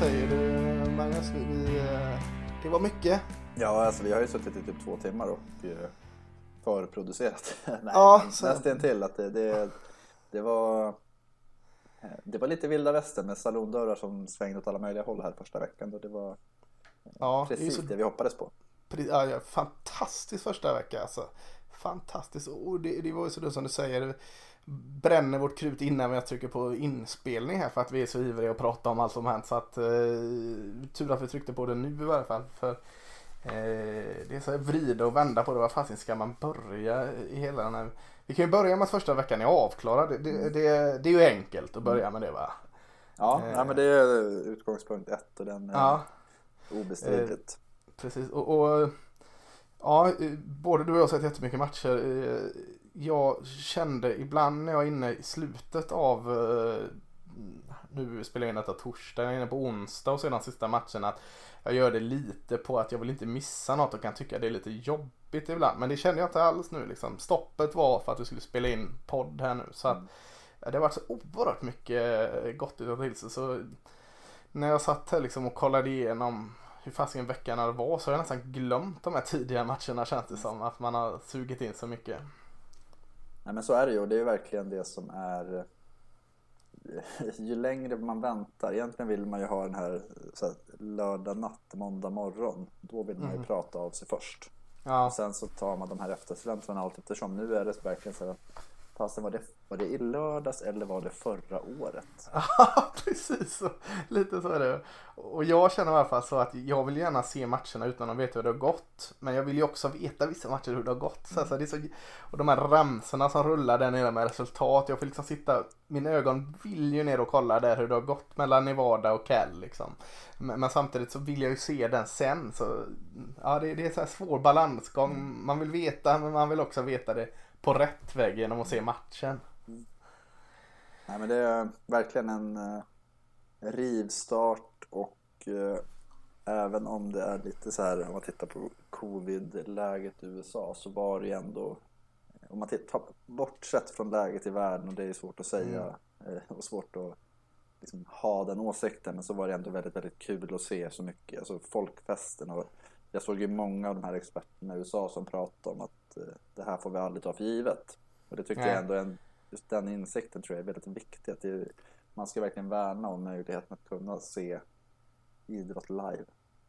säger du Magnus? Vi, eh, det var mycket. Ja, alltså vi har ju suttit i typ två timmar och eh, förproducerat. Nej, Ja, så- nästan till att det, det, det var eh, det var lite vilda västern med salondörrar som svängde åt alla möjliga håll här första veckan och det var Ja, det precis så det vi hoppades på. Ja, fantastiskt första vecka alltså. Fantastiskt. Och det, det var ju så det som du säger. Bränner vårt krut innan jag trycker på inspelning här för att vi är så ivriga att prata om allt som hänt. Så att eh, tur att vi tryckte på det nu i varje fall. För eh, det är så här vrida och vända på det. Vad fasen ska man börja i hela den här. Vi kan ju börja med att första veckan är avklarad. Det, det, det, det är ju enkelt att börja med det va? Ja, Eh. ja men det är utgångspunkt ett och den är Ja. obestridligt. Precis och, och ja, eh, både du och jag har sett jättemycket matcher. Eh, Jag kände ibland när jag är inne i slutet av eh, nu spelar jag in detta torsdag, jag är inne på onsdag och sedan sista matchen att jag gör det lite på att jag vill inte missa något och kan tycka det är lite jobbigt ibland. Men det kände jag inte alls nu liksom. Stoppet var för att vi skulle spela in podd här nu. Så att ja, det har varit så oerhört mycket gott utav till sig. Så när jag satt här liksom och kollade igenom hur fasiken veckan var så har jag nästan glömt de här tidiga matcherna känns det som. Att man har sugit in så mycket. Nej men så är det ju och det är verkligen det som är ju längre man väntar, egentligen vill man ju ha den här, här lördag natt, måndag morgon. Då vill man ju prata av sig först. Ja, Och sen så tar man de här eftersläntrarna allt eftersom. Nu är det verkligen så här, fasen var det, var det i lördags eller var det förra året? Ja, precis så. Lite så är det. Och jag känner i alla fall så att jag vill gärna se matcherna utan att veta hur det har gått. Men jag vill ju också veta vissa matcher hur det har gått. Så, så det är så, och de här ramsorna som rullar där nere med resultat. Jag får liksom sitta, mina ögon vill ju ner och kolla där hur det har gått mellan Nevada och Cal liksom. Men, men samtidigt så vill jag ju se den sen. Så, ja, det, det är så här svår balansgång. Man vill veta men man vill också veta det på rätt väg genom att se matchen. Nej men det är verkligen en uh, rivstart och eh, även om det är lite så här om man tittar på covid-läget i USA så var det ju ändå om man tittar bortsett från läget i världen och det är svårt att säga eh, och svårt att liksom, ha den åsikten men så var det ändå väldigt väldigt kul att se så mycket alltså folkfesten och jag såg ju många av de här experterna i USA som pratade om att eh, det här får vi aldrig ta för givet och det tycker Nej. jag ändå en, just den insikten tror jag är väldigt viktig att det, man ska verkligen värna om möjligheten att kunna se idrott live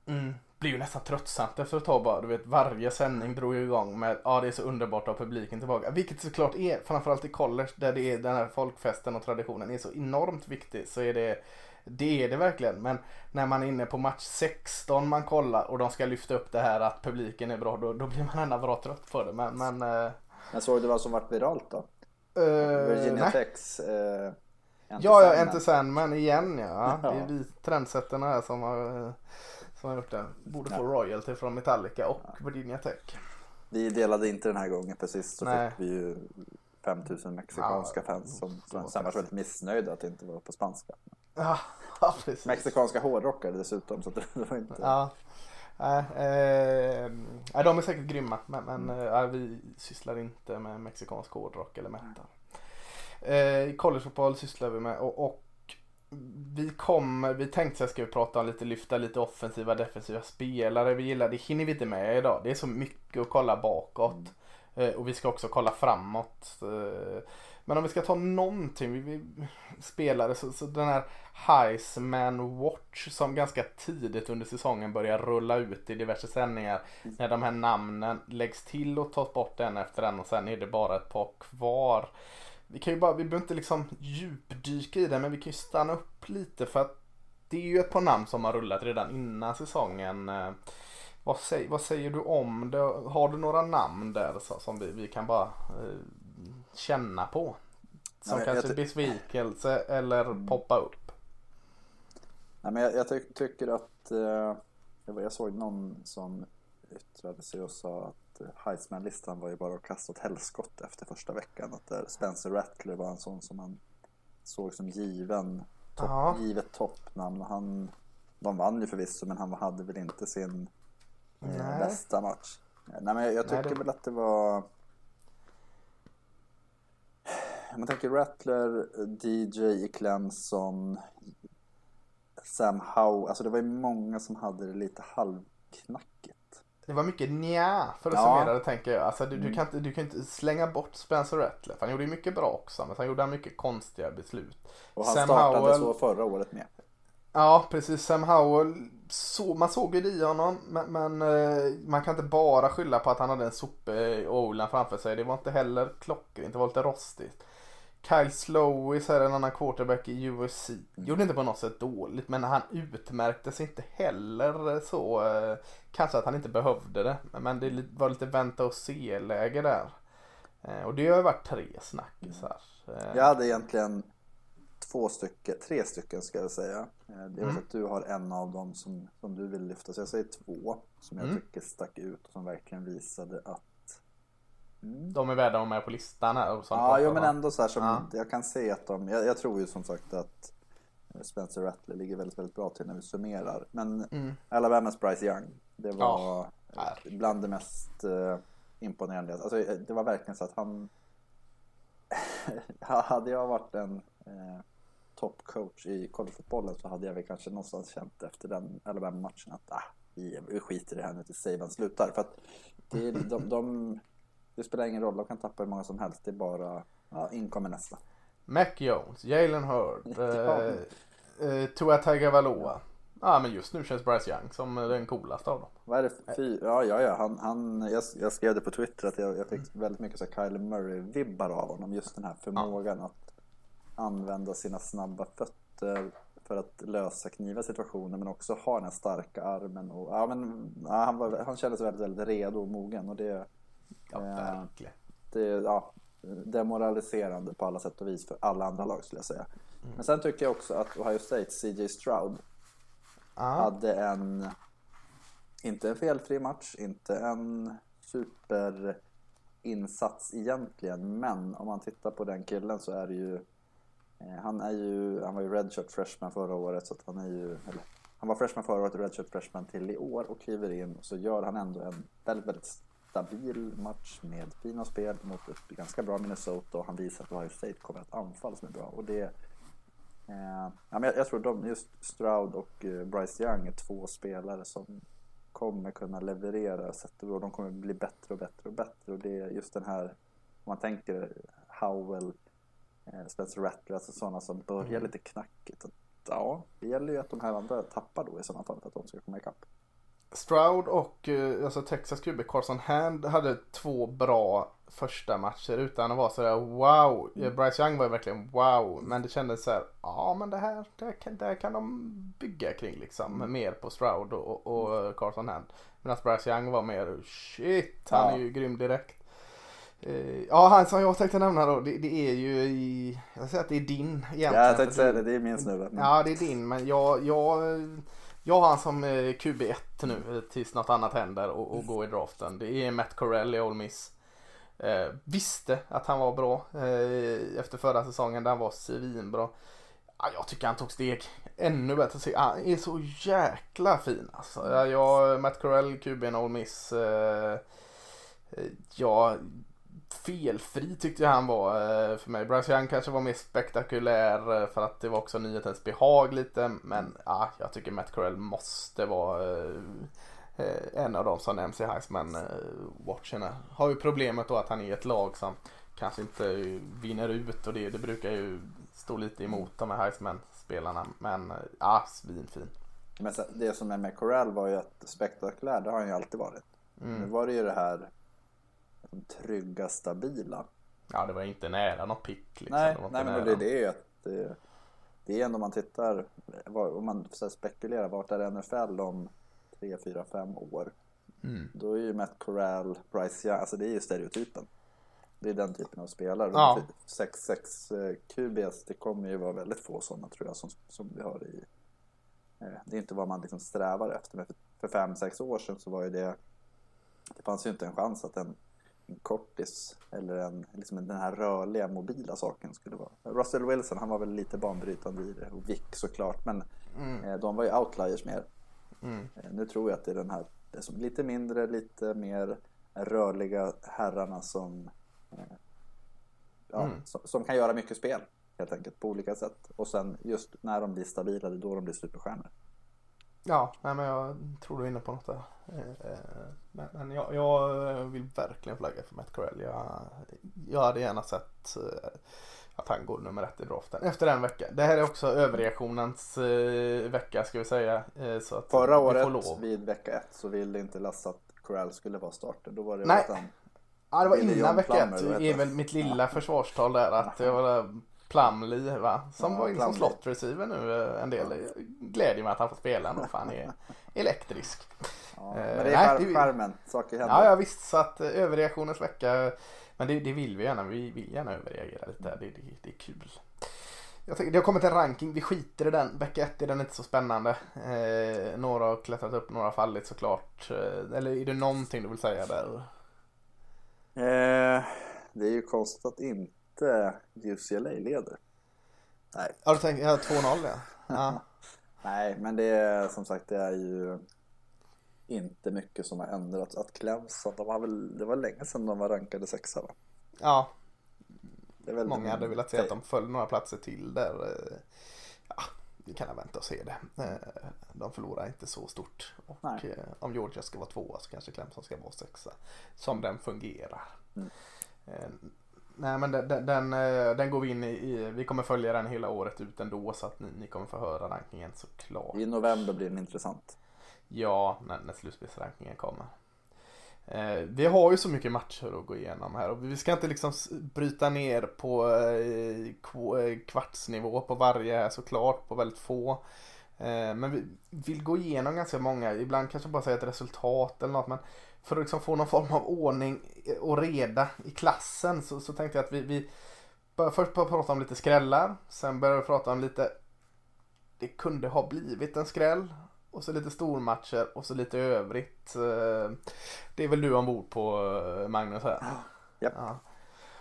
Mm. Blir ju nästan tröttsamt efter ett tag bara. Du vet varje sändning drog ju igång med ja det är så underbart att ha publiken tillbaka. Vilket såklart är framförallt i college där det är den här folkfesten och traditionen är så enormt viktig. Så är det det är det verkligen. Men när man är inne på match 16 man kollar och de ska lyfta upp det här att publiken är bra då, då blir man ändå bra trött på det. Men, men eh, Men såg du vad som varit viralt då? eh, Virginia nej. Techs eh, Enter Ja, ja. Enter Sandman igen ja. Det är Ja. vi trendsättarna här som har, eh, som har gjort det. Borde få royalty från Metallica och Virginia Tech. Vi delade inte den här gången precis så Nej. fick vi ju 5000 mexikanska Ja, fans som, som var väldigt missnöjda att det inte var på spanska. Ja, ja precis. Mexikanska hårdrockare dessutom så att det var inte... Ja. Nej, de är säkert grymma men, men Mm. eh, vi sysslar inte med mexikansk hårdrock eller metal. Eh, collegefotboll sysslar vi med och, och vi kommer, vi tänkte här ska vi prata om lite, lyfta lite offensiva defensiva spelare vi gillar. Det hinner vi inte med idag. Det är så mycket att kolla bakåt. Eh, och vi ska också kolla framåt. Eh, men om vi ska ta någonting, vi, vi spelare, så, så den här Heisman Watch som ganska tidigt under säsongen börjar rulla ut i diverse sändningar. När de här namnen läggs till och tas bort en efter en och sen är det bara ett par kvar. Vi kan ju bara, vi behöver inte liksom djupdyka i det men vi kan ju stanna upp lite för att det är ju ett par namn som har rullat redan innan säsongen. Eh, Vad säger, vad säger du om det? Har du några namn där så, som vi, vi kan bara eh, känna på? Som Nej, kanske besvikelse eller poppa upp? Nej, men jag, jag ty- tycker att eh, jag, såg någon som yttrade sig och sa att eh, Heisman-listan var ju bara att kasta åt helskott efter första veckan. Att där Spencer Rattler var en sån som man såg som given, topp, Ja. givet toppnamn. Han, de vann ju förvisso men han hade väl inte sin eh, Nej. bästa match. Eh, Nej men jag, jag Nej, tycker det- väl att det var man tänker Rattler, DJ Clemson, Sam Howe. Alltså det var ju många som hade det lite halvknackigt. Det var mycket nja för att Ja. summera det tänker jag. Alltså, du, du, Mm. kan inte, du kan inte slänga bort Spencer Rattler. Han gjorde ju mycket bra också men sen gjorde han mycket konstiga beslut. Och han Sam startade Howell- så förra året med. Ja, precis. Sam Howell, så, man såg ju det i honom. Men, men eh, man kan inte bara skylla på att han hade en sopig framför sig. Det var inte heller klockrent, det var lite rostigt. Kyle Slowis är en annan quarterback i USC. Gjorde inte på något sätt dåligt, men han utmärkte sig inte heller så. Eh, kanske att han inte behövde det, men det var lite vänta och se-läge där. Eh, och det har ju varit tre snackisar. Eh, Jag hade egentligen två stycken, tre stycken ska jag säga. Jag vet Mm. att du har en av dem som, som du vill lyfta, så jag säger två som jag Mm. tycker stack ut och som verkligen visade att. De är värda att vara med på listan här. och sånt Ja, jo, men ändå så här som Ja. jag kan se att de, jag, jag tror ju som sagt att eh, Spencer Rattler ligger väldigt, väldigt bra till när vi summerar. Men Mm. Alabamas Bryce Young, det var Ja, bland det mest eh, imponerande. Alltså, eh, det var verkligen så att han... hade jag varit en eh, toppcoach i collegefotbollen så hade jag väl kanske någonstans känt efter den Alabama-matchen att ah, vi, skiter i det här nu tills Saban slutar. För att det, är- de, de, det spelar ingen roll, de kan tappa hur många som helst. Det är bara, ja, in kommer nästa. Mac Jones, Jalen Hurd, Ja. eh, eh, Tua Tagovailoa. Ja men just nu känns Bryce Young som den coolaste av dem. Vad är det för fy? Ja, ja, ja. Han, han, jag, jag skrev det på Twitter att jag, jag fick väldigt mycket så här Kyler Murray-vibbar av honom. Just den här förmågan att använda sina snabba fötter för att lösa kniva situationer men också ha den här starka armen. Och, ja, men, ja, han, var, han kändes väldigt, väldigt redo och mogen och det, Ja Eh, verkligen. det ja, demoraliserande på alla sätt och vis för alla andra lag skulle jag säga. Men sen tycker jag också att Ohio State, CJ Stroud, Ja. hade en, inte en felfri match, inte en superinsats egentligen, men om man tittar på den killen så är det ju, eh, han är ju, han var ju redshirt freshman förra året så han är ju, eller han var freshman förra året och redshirt freshman till i år och kliver in och så gör han ändå en väldigt, väldigt stabil match med fina spel mot ett ganska bra Minnesota och han visar att Ohio State kommer att anfall som är bra och det Eh, ja, men jag, jag tror de, just Stroud och eh, Bryce Young är två spelare som kommer kunna leverera sätt och de kommer bli bättre och bättre och bättre och det är just den här, om man tänker Howell, eh, Spencer Rattler, alltså sådana som börjar Mm. lite knackigt. Att, ja, det gäller ju att de här andra tappar då i sådana fall för att de ska komma ikapp. Stroud och eh, alltså Texas QB Carson Hand hade två bra första matcher utan att vara sådär wow. Eh, Bryce Young var ju verkligen wow. Men det kändes så här, ja men det här, det här, kan, det här kan de bygga kring liksom. Mer på Stroud och, och Carson Hand. Medan Bryce Young var mer shit, han Ja. är ju grym direkt. Eh, Ja, han som jag tänkte nämna då, det, det är ju i, jag säger att det är din egentligen. Ja, jag tänkte säga det, det är min snubbe. Ja, det är din, men jag, jag, jag har han som eh, QB1 nu eh, tills något annat händer och, och går i draften. Det är Matt Corell i Ole Miss. Eh, visste att han var bra eh, efter förra säsongen där han var svinbra. Ja, jag tycker han tog steg ännu bättre. Han är så jäkla fin alltså. Ja, jag, Matt Corell, QB i Ole Miss. Eh, eh, ja, felfri tyckte jag han var eh, för mig. Bryce Young kanske var mer spektakulär eh, för att det var också nyhetens behag lite. Men ja, jag tycker Matt Corell måste vara eh, en av de som nämns i Heisman-watcherna. Har ju problemet då att han är ett lag som kanske inte vinner ut och det, det brukar ju stå lite emot de här Heisman-spelarna. Men ja, svinfin. men det som är med Corral var ju att spektakulär, det har han ju alltid varit. Nu var det ju det här trygga, stabila. Ja, det var inte nära något pick liksom. nej, nej men det är det att det, det är ändå om man tittar, om man spekulerar, vart är NFL om 3, 4, 5 år? Mm. Då är ju Matt Corral, Bryce Young, alltså det är ju stereotypen. Det är den typen av spelare. Ja. 6-6 QBs, det kommer ju vara väldigt få sådana tror jag som, som vi har i... eh, Det är inte vad man liksom strävar efter. Men för 5-6 år sedan så var ju det... Det fanns ju inte en chans att en kortis eller en, liksom den här rörliga mobila saken skulle vara. Russell Wilson, han var väl lite banbrytande i det och Vic såklart. Men eh, de var ju outliers mer. Mm. Eh, Nu tror jag att det är den här som lite mindre, lite mer rörliga herrarna som eh, ja, Mm. som, som kan göra mycket spel helt enkelt på olika sätt. Och sen just när de blir stabila, det är då de blir superstjärnor. Ja, nej, men jag tror du är inne på något där. Eh, Men, men jag, jag vill verkligen flagga för Matt Corell. Jag, jag hade gärna sett eh, att han går nummer ett i draften efter en vecka. Det här är också överreaktionens eh, vecka ska vi säga. Eh, Så att Förra året vid vecka ett så ville inte Lasse att Corral skulle vara starter. Då var det Nej. Ja, det var innan vecka ett. Det är väl mitt lilla försvarstal där att det var där Plumlee va? Som Ja, var in som slot receiver nu eh, en del. Glädjer mig att han får spela nu för han är elektrisk. ja, Eh, men det är nej, skärmen, saker händer. Ja, ja visst så att eh, överreaktionens vecka. Men det, det vill vi gärna. Vi vill gärna överreagera lite. Det, det, det är kul. Jag tänker, det har kommit en ranking. Vi skiter i den. Vecka ett är den inte så spännande. Eh, några har klättrat upp, några har fallit såklart. Eh, eller är det någonting du vill säga där? Eh, det är ju konstigt att inte UCLA leder. Nej, Ja, du tänker ja, 2-0 ja. ja. Nej, men det är som sagt det är ju inte mycket som har ändrats. Att Clemson, de har väl, det var länge sedan de var rankade sexa va? Ja, Det är väl många hade velat se att de föll några platser till där. eh, Ja, vi kan vänta och se det. Eh, De förlorar inte så stort. Och Nej. eh, om Georgia ska vara tvåa så kanske Clemson ska vara sexa. Som den fungerar. Mm. Nej men den, den, den, eh, går vi in i, vi kommer följa den hela året ut ändå så att ni, ni kommer få höra rankingen såklart. I november blir den intressant. Ja, när, när slutspelsrankingen kommer. Eh, vi har ju så mycket matcher att gå igenom här och vi ska inte liksom bryta ner på eh, eh, kvartsnivå på varje här såklart, på väldigt få. Eh, men vi vill gå igenom ganska många, ibland kanske bara säga ett resultat eller något men för att liksom få någon form av ordning och reda i klassen så, så tänkte jag att vi, vi börjar först bara prata om lite skrällar, sen börjar vi prata om lite det kunde ha blivit en skräll och så lite stormatcher och så lite övrigt. Eh, Det är väl du ombord på eh, Magnus här? Japp. Ja.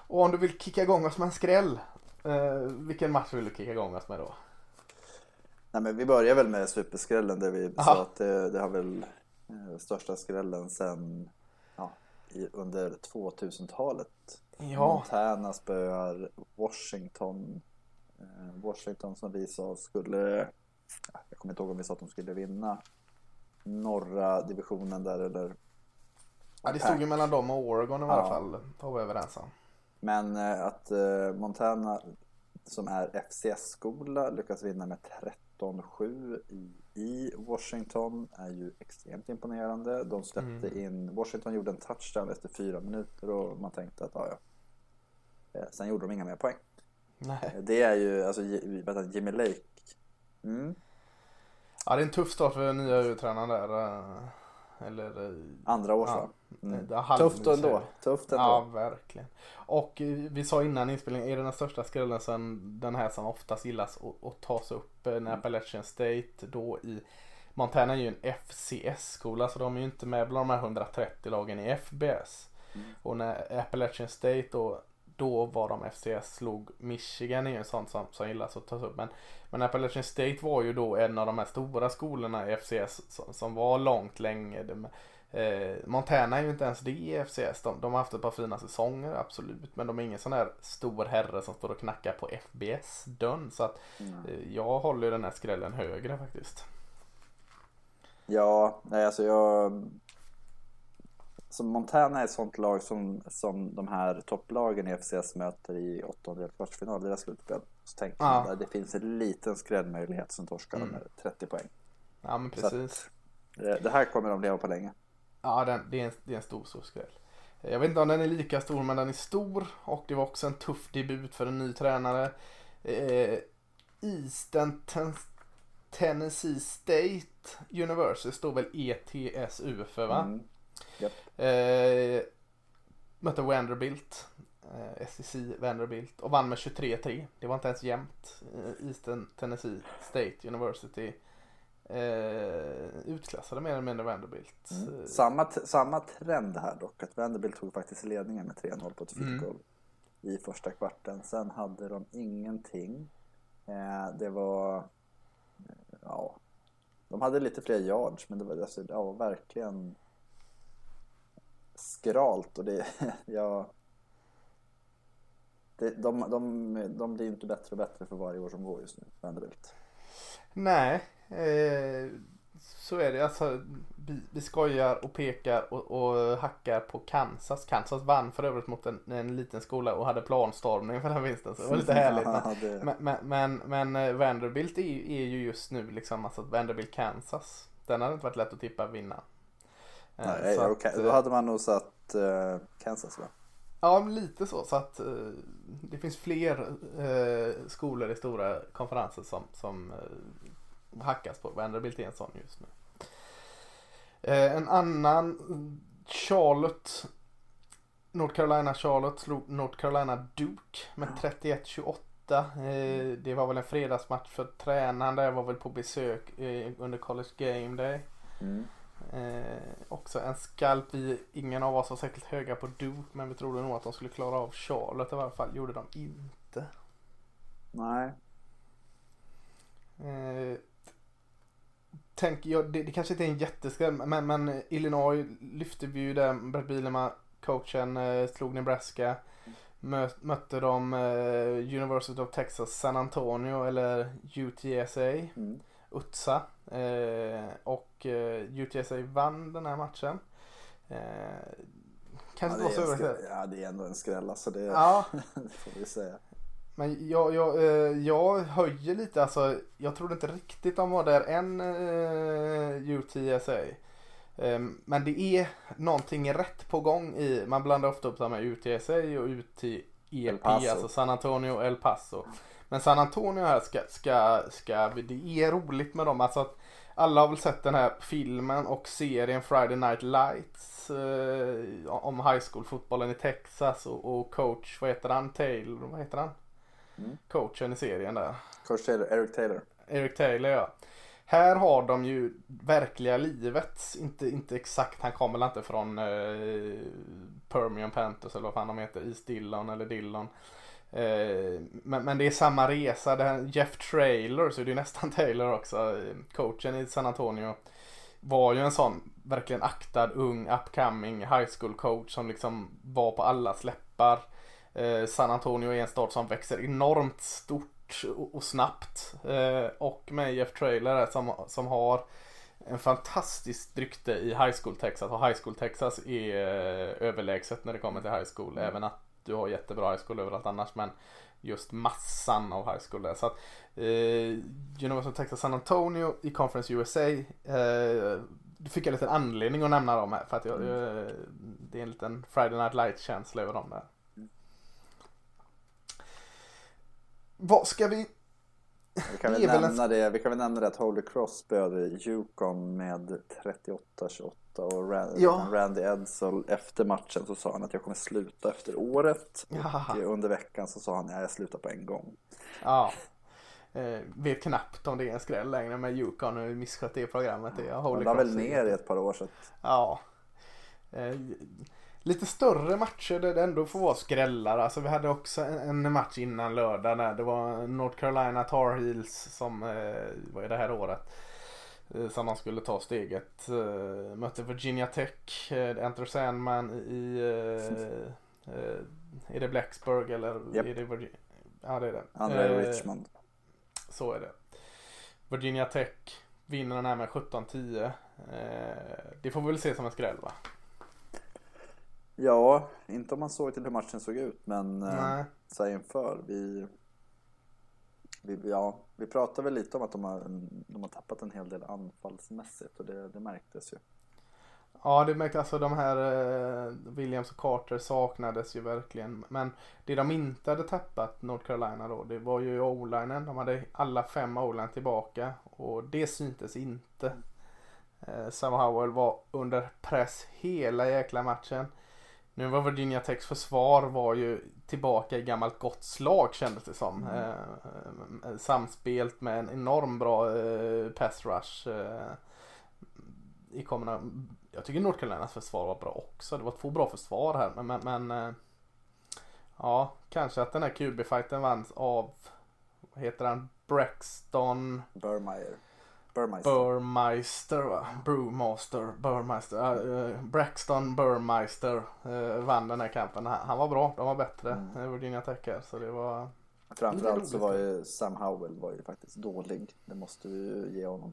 Och om du vill kicka igång oss med en skräll. eh, Vilken match vill du kicka igång oss med då? Nej, men vi börjar väl med superskrällen där vi Aha. sa att det, det har väl största skrällen sen ja, i, under 2000-talet. Ja, Montana spöar Washington. Eh, Washington som vi sa skulle, ja, jag kommer inte ihåg om vi sa att de skulle vinna norra divisionen där eller ja det stod ju mellan dem och Oregon i alla Ja. fall. Det var vi överens om. Men eh, att eh, Montana som är FCS-skola lyckas vinna med 13-7 i, i Washington är ju extremt imponerande. De släppte Mm. in, Washington gjorde en touchdown efter fyra minuter och man tänkte att ja, ja. Eh, Sen gjorde de inga mer poäng. Nej. Eh, Det är ju, alltså Jimmy Lake. Mm. Ja, det är en tuff start för nya huvudtränaren där. eh, Eller... Andra års Ja. va? Mm. Tufft ändå. Tufft ändå. Ja, verkligen. Och vi sa innan inspelningen, är det den största skrällen sen den här som oftast gillas att, att ta sig upp eh, när Appalachian State då i Montana är ju en FCS-skola så de är ju inte med bland de här 130 lagen i FBS. Mm. Och när Appalachian State då, då var de FCS, slog Michigan är ju en sån som, som gillas att tas upp. Men, men Appalachian State var ju då en av de här stora skolorna i FCS som, som var långt länge. Eh, Montana är ju inte ens det i FCS. De, de har haft ett par fina säsonger, absolut. Men de är ingen sån här stor herre som står och knackar på FBS-dörren. Så att eh, jag håller ju den här skrällen högre faktiskt. Ja, nej alltså jag... Så Montana är ett sånt lag som, som de här topplagen i FCS möter i åttondel kvartsfinal, deras slutspel. Så tänker Ja. man där det finns en liten skräddmöjlighet som torskar Mm. med 30 poäng. Ja men Så att- precis. Det, det här kommer de leva på länge. Ja den, det, är en, det är en stor, stor skräll. Jag vet inte om den är lika stor men den är stor. Och det var också en tuff debut för en ny tränare. Eh, Eastern Ten- Tennessee State University står väl ETSU för va? Mm. Eh, mötte Vanderbilt. Eh, SEC Vanderbilt. Och vann med 23-3. Det var inte ens jämnt. Eh, Eastern Tennessee State University. Eh, utklassade mer eller mindre Vanderbilt. Mm. Eh, Samma, samma trend här dock, att Vanderbilt tog faktiskt ledningen med 3-0 på ett field Mm. goal i första kvarten. Sen hade de ingenting. Eh, det var, eh, ja, de hade lite fler yards men det var alltså, ja, verkligen skralt och det, ja, det, de, de, de blir inte bättre och bättre för varje år som går just nu, Vanderbilt. Nej, eh, så är det. Alltså, vi, vi skojar och pekar och, och hackar på Kansas. Kansas vann för övrigt mot en, en liten skola och hade planstormning för den vinsten. Så det var lite härligt. Ja, det- Men, men, men, men eh, Vanderbilt är, ju- är ju just nu liksom alltså Vanderbilt Kansas. Den hade inte varit lätt att tippa vinna. Eh, Nej, så att, okej, eh, Då hade man nog satt eh, Kansas va? Ja, lite så. Så att eh, det finns fler eh, skolor i stora konferenser som, som hackas på. Vanderbilt är en sån just nu. Eh, en annan, Charlotte, North Carolina Charlotte slog North Carolina Duke med 31-28. Eh, det var väl en fredagsmatch för tränaren där var väl på besök eh, under College Game Day. Mm. Eh, också en skalp. Vi, ingen av oss var särskilt höga på Duke men vi trodde nog att de skulle klara av Charlotte i varje fall. Gjorde de inte. Nej, Eh, tänk, ja, det, det kanske inte är en jätteskräll men, men Illinois lyfte vi ju där. Brett Bielema, coachen, eh, slog Nebraska. Mö, mötte de eh, University of Texas San Antonio eller UTSA. mm. UTSA. Eh, och UTSA vann den här matchen. Ja, kanske det inte var så överraskande. ja, det är ändå en skräll alltså. Det, Ja, det får vi säga. Men jag, jag, eh, jag höjer lite. Alltså, jag trodde inte riktigt de var där än eh, UTSA. Eh, men det är någonting rätt på gång i, man blandar ofta upp de här UTSA och UTEP, alltså San Antonio och El Paso. Men San Antonio här ska, ska, ska, det är roligt med dem. Alltså att alla har väl sett den här filmen och serien Friday Night Lights eh, om high school-fotbollen i Texas och, och coach, vad heter han, Taylor, vad heter han? Mm. Coachen i serien där. Coach Taylor, Eric Taylor. Eric Taylor ja. Här har de ju verkliga livet. Inte, inte exakt, han kommer väl inte från eh, Permian Panthers eller vad fan de heter. East Dillon eller Dillon. Eh, men, men det är samma resa. Det här Jeff Traylor, så det är nästan Taylor också. Coachen i San Antonio. Var ju en sån verkligen aktad ung upcoming high school coach som liksom var på alla släppar. Eh, San Antonio är en stad som växer enormt stort och, snabbt. Eh, och med Jeff Trailer som, som har en fantastiskt rykte i high school Texas. Och high school Texas är eh, överlägset när det kommer till high school. Även att du har jättebra high school överallt annars. Men just massan av high school där. Så att eh, University of Texas San Antonio i Conference USA. Eh, fick jag lite anledning att nämna dem här. För att jag, eh, det är en liten Friday Night Light-känsla över dem där. Vad ska vi... Vi kan, väl är väl en- nämna det, vi kan väl nämna det att Holy Cross spöade Yukon med 38-28 och Rand, Ja. Randy Edsel efter matchen så sa han att jag kommer sluta efter året. Ja. Och under veckan så sa han att jag slutar på en gång. Ja. Eh, vet knappt om det är en skräll längre med Yukon och misskött det programmet. Det. Jag Han håller la väl ner i ett par år så att, Ja. Eh, lite större matcher där det ändå får vara skrällar. Alltså vi hade också en, match innan lördag där det var North Carolina Tar Heels som eh, var det här året. eh, Som de skulle ta steget. Eh, mötte Virginia Tech, eh, Enter Sandman i eh, eh, är det Blacksburg eller Japp. är det Virginia? Ja det är det. andra är Eh, Richmond. så är det. Virginia Tech vinner den här med 17-10. Eh, det får vi väl se som en skräll va? Ja, inte om man såg till hur matchen såg ut men eh, Nej. så här inför. Vi, vi, ja, vi pratade väl lite om att de har, de har tappat en hel del anfallsmässigt och det, det märktes ju. Ja det märktes alltså de här eh, Williams och Carter saknades ju verkligen. Men det de inte hade tappat North Carolina då det var ju o-linen. De hade alla fem o-line tillbaka och det syntes inte. Eh, Sam Howell var under press hela jäkla matchen. Nu var Virginia Techs försvar var ju tillbaka i gammalt gott slag kändes det som. Mm. Eh, eh, samspelt med en enorm bra eh, pass rush. Eh, i kombination. Jag tycker North Carolinas försvar var bra också. Det var två bra försvar här. Men, men, men eh, ja, kanske att den här QB-fighten vanns av vad heter han? Braxton. Burmeyer. Burmeister. Burmeister va? Brewmaster, Burmeister. Uh, Braxton Burmeister uh, vann den här kampen. Han, han, var bra, de var bättre. Mm. Virginia Tech här, så det var Framförallt så var ju Sam Howell var ju faktiskt dålig. Det måste vi ju ge honom.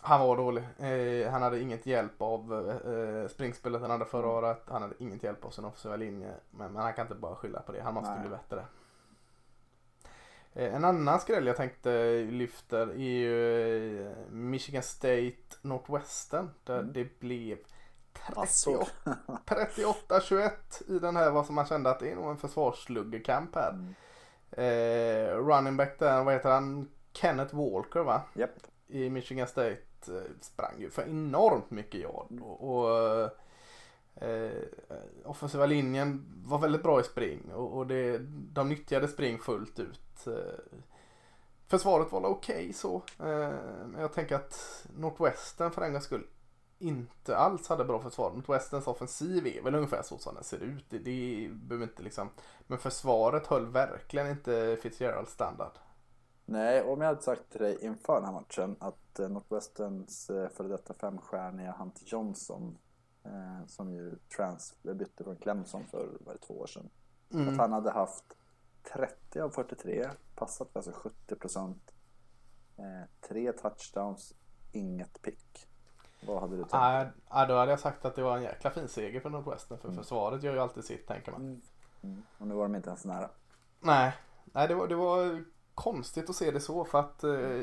Han var dålig. Eh, han hade inget hjälp av eh, springspelet han hade förra året. Han hade inget hjälp av sin offensiva linje. Men, men, han kan inte bara skylla på det. Han måste Nej. bli bättre. Eh, en annan skräll jag tänkte lyfter är ju eh, Michigan State Northwestern. Där mm. det blev 38-21 i den här vad som man kände att det är nog en försvarsluggekamp här. Mm. Eh, running back där, vad heter han? Kenneth Walker va? Yep. I Michigan State eh, sprang ju för enormt mycket yard. Mm. Och, och eh, offensiva linjen var väldigt bra i spring och, och det, de nyttjade spring fullt ut. Eh, försvaret var okej okay, så. Eh, men jag tänker att Northwestern för en gångs skull inte alls hade bra försvar. Northwesterns offensiv är väl ungefär så som den ser ut. Det, det behöver inte liksom. Men försvaret höll verkligen inte Fitzgeralds standard. Nej, om jag hade sagt till dig inför den här matchen att eh, Northwesterns eh, före detta femstjärniga Hunter Johnson eh, som ju trans bytte från Clemson för var två år sedan. Mm. Att han hade haft 30 av 43, passat alltså 70 procent, eh, tre touchdowns, inget pick. Vad hade du tänkt? Äh, då hade jag sagt att det var en jäkla fin seger för Nordwestern för mm. försvaret gör ju alltid sitt tänker man. Mm. Mm. Och nu var de inte ens nära. Nej, Nej det, var, det var konstigt att se det så för att eh,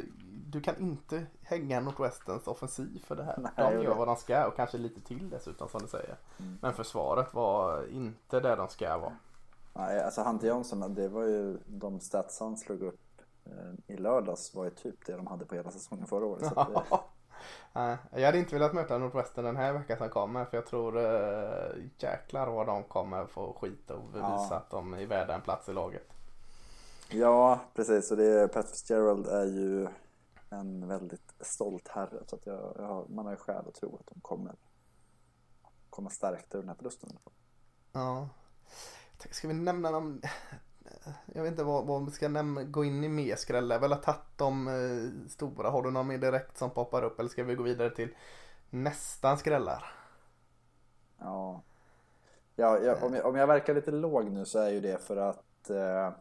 du kan inte hänga Nordwesterns offensiv för det här. Nej, de gör vad de ska och kanske lite till dessutom som du säger. Mm. Men försvaret var inte där de ska vara. Nej, alltså Hunter Johnson, det var ju de stats han slog upp eh, i lördags var ju typ det de hade på hela säsongen förra året. Så det, Nej, jag hade inte velat möta Nordvästern den här veckan som kommer för jag tror äh, jäklar vad de kommer få skit och bevisa ja. att de är värda en plats i laget. Ja, precis och det Pat Fitzgerald är ju en väldigt stolt herre så att jag, jag, man har ju skäl att tro att de kommer komma stärkta ur den här förlusten. Ja. Ska vi nämna någon jag vet inte vad, vad vi ska nämna, gå in i mer skräll. Jag väl har tagit de eh, stora. Har du någon mer direkt som poppar upp eller ska vi gå vidare till nästan skrällar? Ja, ja jag, om, jag, om jag verkar lite låg nu så är ju det för att eh,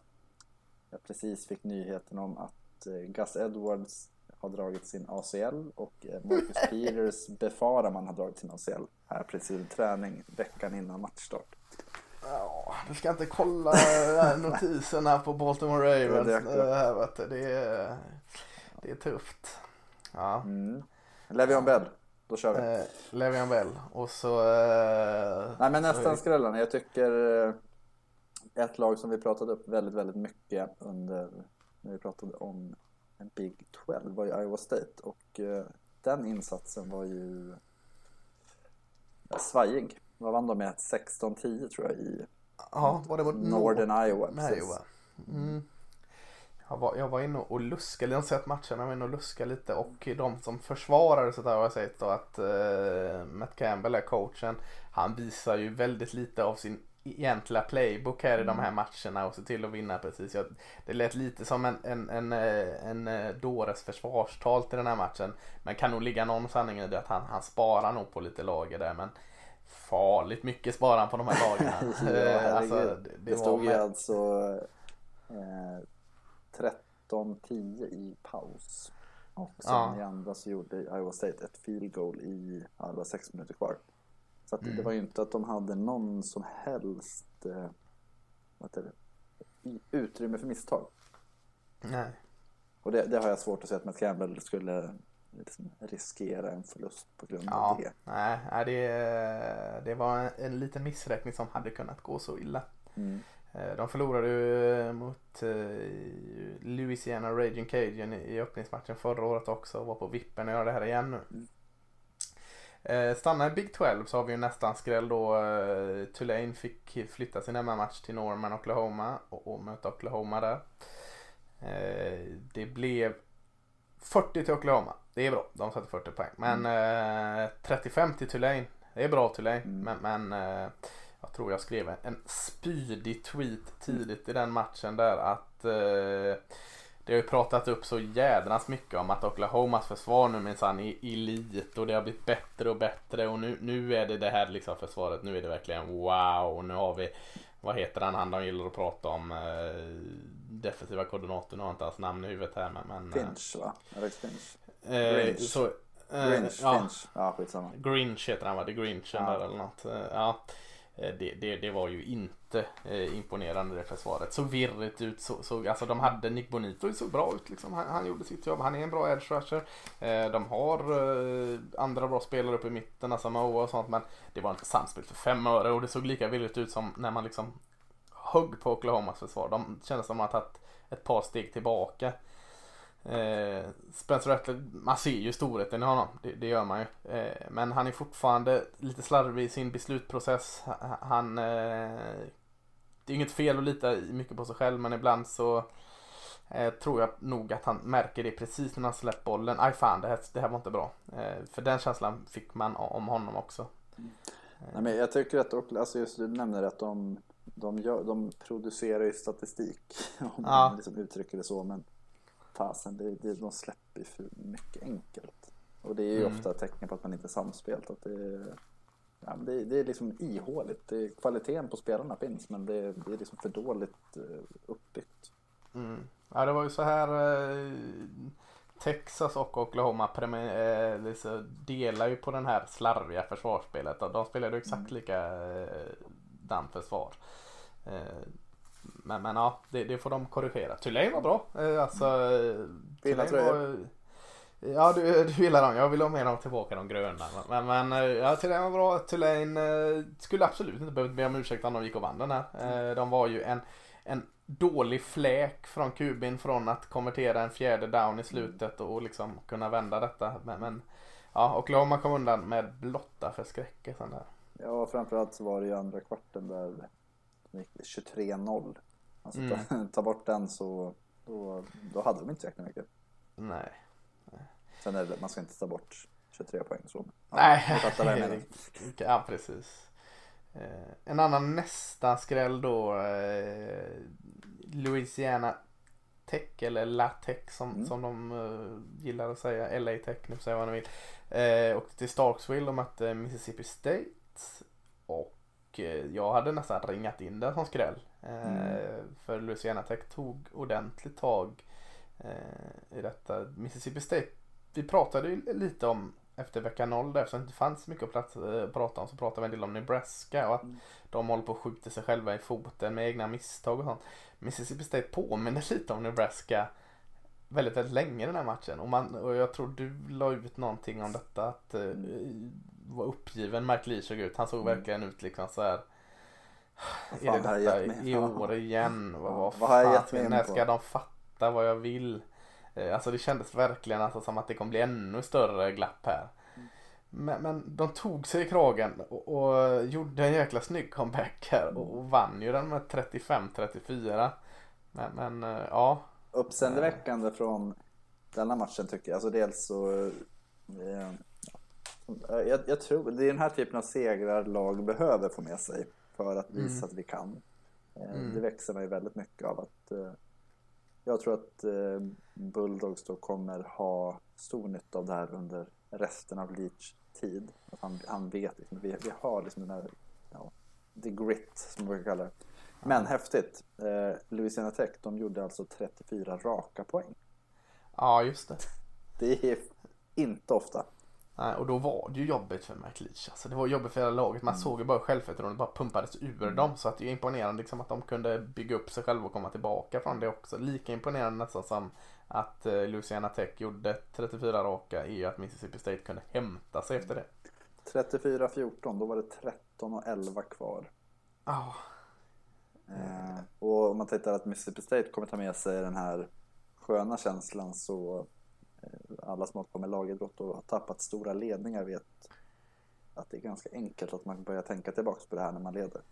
jag precis fick nyheten om att eh, Gus Edwards har dragit sin ACL och eh, Marcus Peters befarar man har dragit sin ACL här precis träning veckan innan matchstart. Ja, du ska inte kolla notiserna på Baltimore Ravens det, här, vet du. Det, är, det är tufft. Ja. Mm. Levion Bell, då kör vi. Eh, Levion Bell och så... Eh, Nej men nästan skrällarna. Jag tycker eh, ett lag som vi pratade upp väldigt, väldigt mycket under när vi pratade om en Big 12 var ju Iowa State och eh, den insatsen var ju svajig. Vad vann de med? 16-10 tror jag i ja, var det mot Northern Nord Iowa. Iowa. Mm. Jag, var, jag var inne och luskade, jag har sett matchen, jag var inne och luskade lite och de som försvarade så där har jag sett då att uh, Matt Campbell är coachen. Han visar ju väldigt lite av sin egentliga playbook här i de här mm. matcherna och se till att vinna precis. Jag, det lät lite som en, en, en, eh, en, en eh, dåres försvarstal till den här matchen. Men kan nog ligga någon sanning i det att han, han sparar nog på lite lager där. Men farligt mycket sparar han på de här lagarna. ja, eh, alltså, det, det, stod ju alltså eh, 13-10 i paus. Och sen ja. i andra så gjorde Iowa State ett field goal i, ja, det var sex minuter kvar. Så att mm. det var ju inte att de hade någon som helst eh, vad heter det, utrymme för misstag. Nej. Och det, det, har jag svårt att se att Matt Campbell skulle liksom riskera en förlust på grund ja, av det. Nej, det, det var en liten missräkning som hade kunnat gå så illa. Mm. Eh, de förlorade ju mot eh, Louisiana Raging Cajun i öppningsmatchen förra året också och var på vippen att göra det här igen nu. Mm. Eh, stannar i Big 12 så har vi ju nästan skräll då. Tulane fick flytta sin match till Norman, Oklahoma och, och möta Oklahoma där. det blev 40 till Oklahoma. Det är bra. De sätter 40 poäng. Men mm. eh, 35 till Tulane. Det är bra Tulane. Mm. Men, men eh, jag tror jag skrev en, spydig tweet tidigt i den matchen där att eh, det har ju pratat upp så jädrans mycket om att Oklahomas försvar nu minsann är elit och det har blivit bättre och bättre och nu, nu är det det här liksom försvaret. Nu är det verkligen wow. Nu har vi, vad heter han, han de gillar att prata om. Eh, defensiva koordinator, nu har inte hans namn i huvudet här men. men Finch va? Alex Finch? Eh, Grinch. Så, eh, Grinch, ja, Finch. Ja, skitsamma. Grinch heter han va? The Grinchen Ja. där eller något. Eh, Ja. Eh, Det, det, det var ju inte eh, imponerande det försvaret. Såg virrigt ut. Så, så, alltså de hade Nick Bonito såg bra ut liksom. Han, han gjorde sitt jobb. Han är en bra edge rusher. Eh, de har eh, andra bra spelare uppe i mitten, alltså Moa och sånt. Men det var inte samspel för fem öre och det såg lika virrigt ut som när man liksom högg på Oklahomas försvar. De kändes som att ha tagit ett par steg tillbaka. Eh, Spencer Rattler, man ser ju storheten i honom, det, det gör man ju. Eh, men han är fortfarande lite slarvig i sin beslutsprocess. Han, eh, det är inget fel att lita mycket på sig själv men ibland så eh, tror jag nog att han märker det precis när han släpper bollen. Aj fan, det här, det här var inte bra. Eh, för den känslan fick man om honom också. Nej, men jag tycker att, alltså just du nämner att de, de, gör, de producerar ju statistik. Om Ja. man liksom uttrycker det så. Men fasen, det, det, de släpper ju för mycket enkelt. Och det är ju Mm. ofta ett tecken på att man inte är samspelt. Att det, ja, det, det är liksom ihåligt. Det, kvaliteten på spelarna finns men det, det är liksom för dåligt eh, uppbyggt. Mm. Ja, det var ju så här eh, Texas och Oklahoma eh, liksom delar ju på den här slarviga försvarsspelet. De spelade ju exakt lika eh, försvar. Eh, men, men ja, det, det får de korrigera. Tulane var bra. Eh, alltså, eh, Fina tröjor. Ja, du, du gillar dem. Jag vill ha med dem tillbaka, de gröna. Men, men eh, ja, Tulane var bra. Tulane skulle absolut inte behövt be om ursäkt om de gick och vann den här. Eh, de var ju en, en dålig fläk från Kubin från att konvertera en fjärde down i slutet och liksom kunna vända detta. Men, men ja, Oklahoma kom undan med blotta förskräckelsen där. Ja, framförallt så var det ju andra kvarten där 23-0. Alltså Mm. ta, ta bort den så då, då hade de inte tillräckligt mycket. Nej. Sen är det, man ska inte ta bort 23 poäng så. Ja, Nej, vad jag menar. ja precis. Eh, en annan nästan skräll då. Eh, Louisiana Tech eller LaTeX som, Mm. som de eh, gillar att säga. LA Tech, nu säga vad ni vill. Eh, och till Starksville och mötte Mississippi State. Eh, jag hade nästan ringat in det som skräll. Eh, Mm. För Louisiana Tech tog ordentligt tag eh, i detta. Mississippi State, vi pratade ju lite om efter vecka 0 där, eftersom det inte fanns mycket att plats, prata om så pratade vi en del om Nebraska och att Mm. de håller på att skjuta sig själva i foten med egna misstag och sånt. Mississippi State påminner lite om Nebraska väldigt, väldigt länge den här matchen och, man, och jag tror du la ut någonting om detta att eh, vad uppgiven Mike Lee såg ut. Han såg Mm. verkligen ut liksom så här. Vad Är det detta i år igen? Vad, vad, Vad har jag gett mig När ska de fatta vad jag vill? Eh, Alltså det kändes verkligen alltså som att det kommer bli ännu större glapp här. Mm. Men, men de tog sig i kragen och, och gjorde en jäkla snygg comeback här och, och vann ju den med 35-34. Men, men eh, ja. Uppseendeväckande från denna matchen tycker jag. Alltså dels så... Eh, ja, jag, jag tror det är den här typen av segrar lag behöver få med sig för att visa Mm. att vi kan. Eh, Mm. Det växer ju väldigt mycket av att eh, jag tror att eh, Bulldogs då kommer ha stor nytta av det här under resten av Leach tid. Att han, han vet liksom, vi, vi har liksom den här, ja, the grit som man brukar kalla det. Men häftigt. Eh, Louisiana Tech, de gjorde alltså 34 raka poäng. Ja just det. Det är inte ofta. Nej, och då var det ju jobbigt för McLeach. Alltså, det var jobbigt för hela laget. Man såg ju bara självförtroendet bara pumpades ur dem. Så att det är imponerande liksom, att de kunde bygga upp sig själva och komma tillbaka från det också. Lika imponerande nästan som att eh, Louisiana Tech gjorde 34 raka är ju att Mississippi State kunde hämta sig efter det. 34-14, då var det 13 och 11 kvar. Ja, Eh, och om man tittar att Mississippi State kommer ta med sig den här sköna känslan så eh, alla som har hållit på med lagidrott och har tappat stora ledningar vet att det är ganska enkelt att man börjar tänka tillbaks på det här när man leder.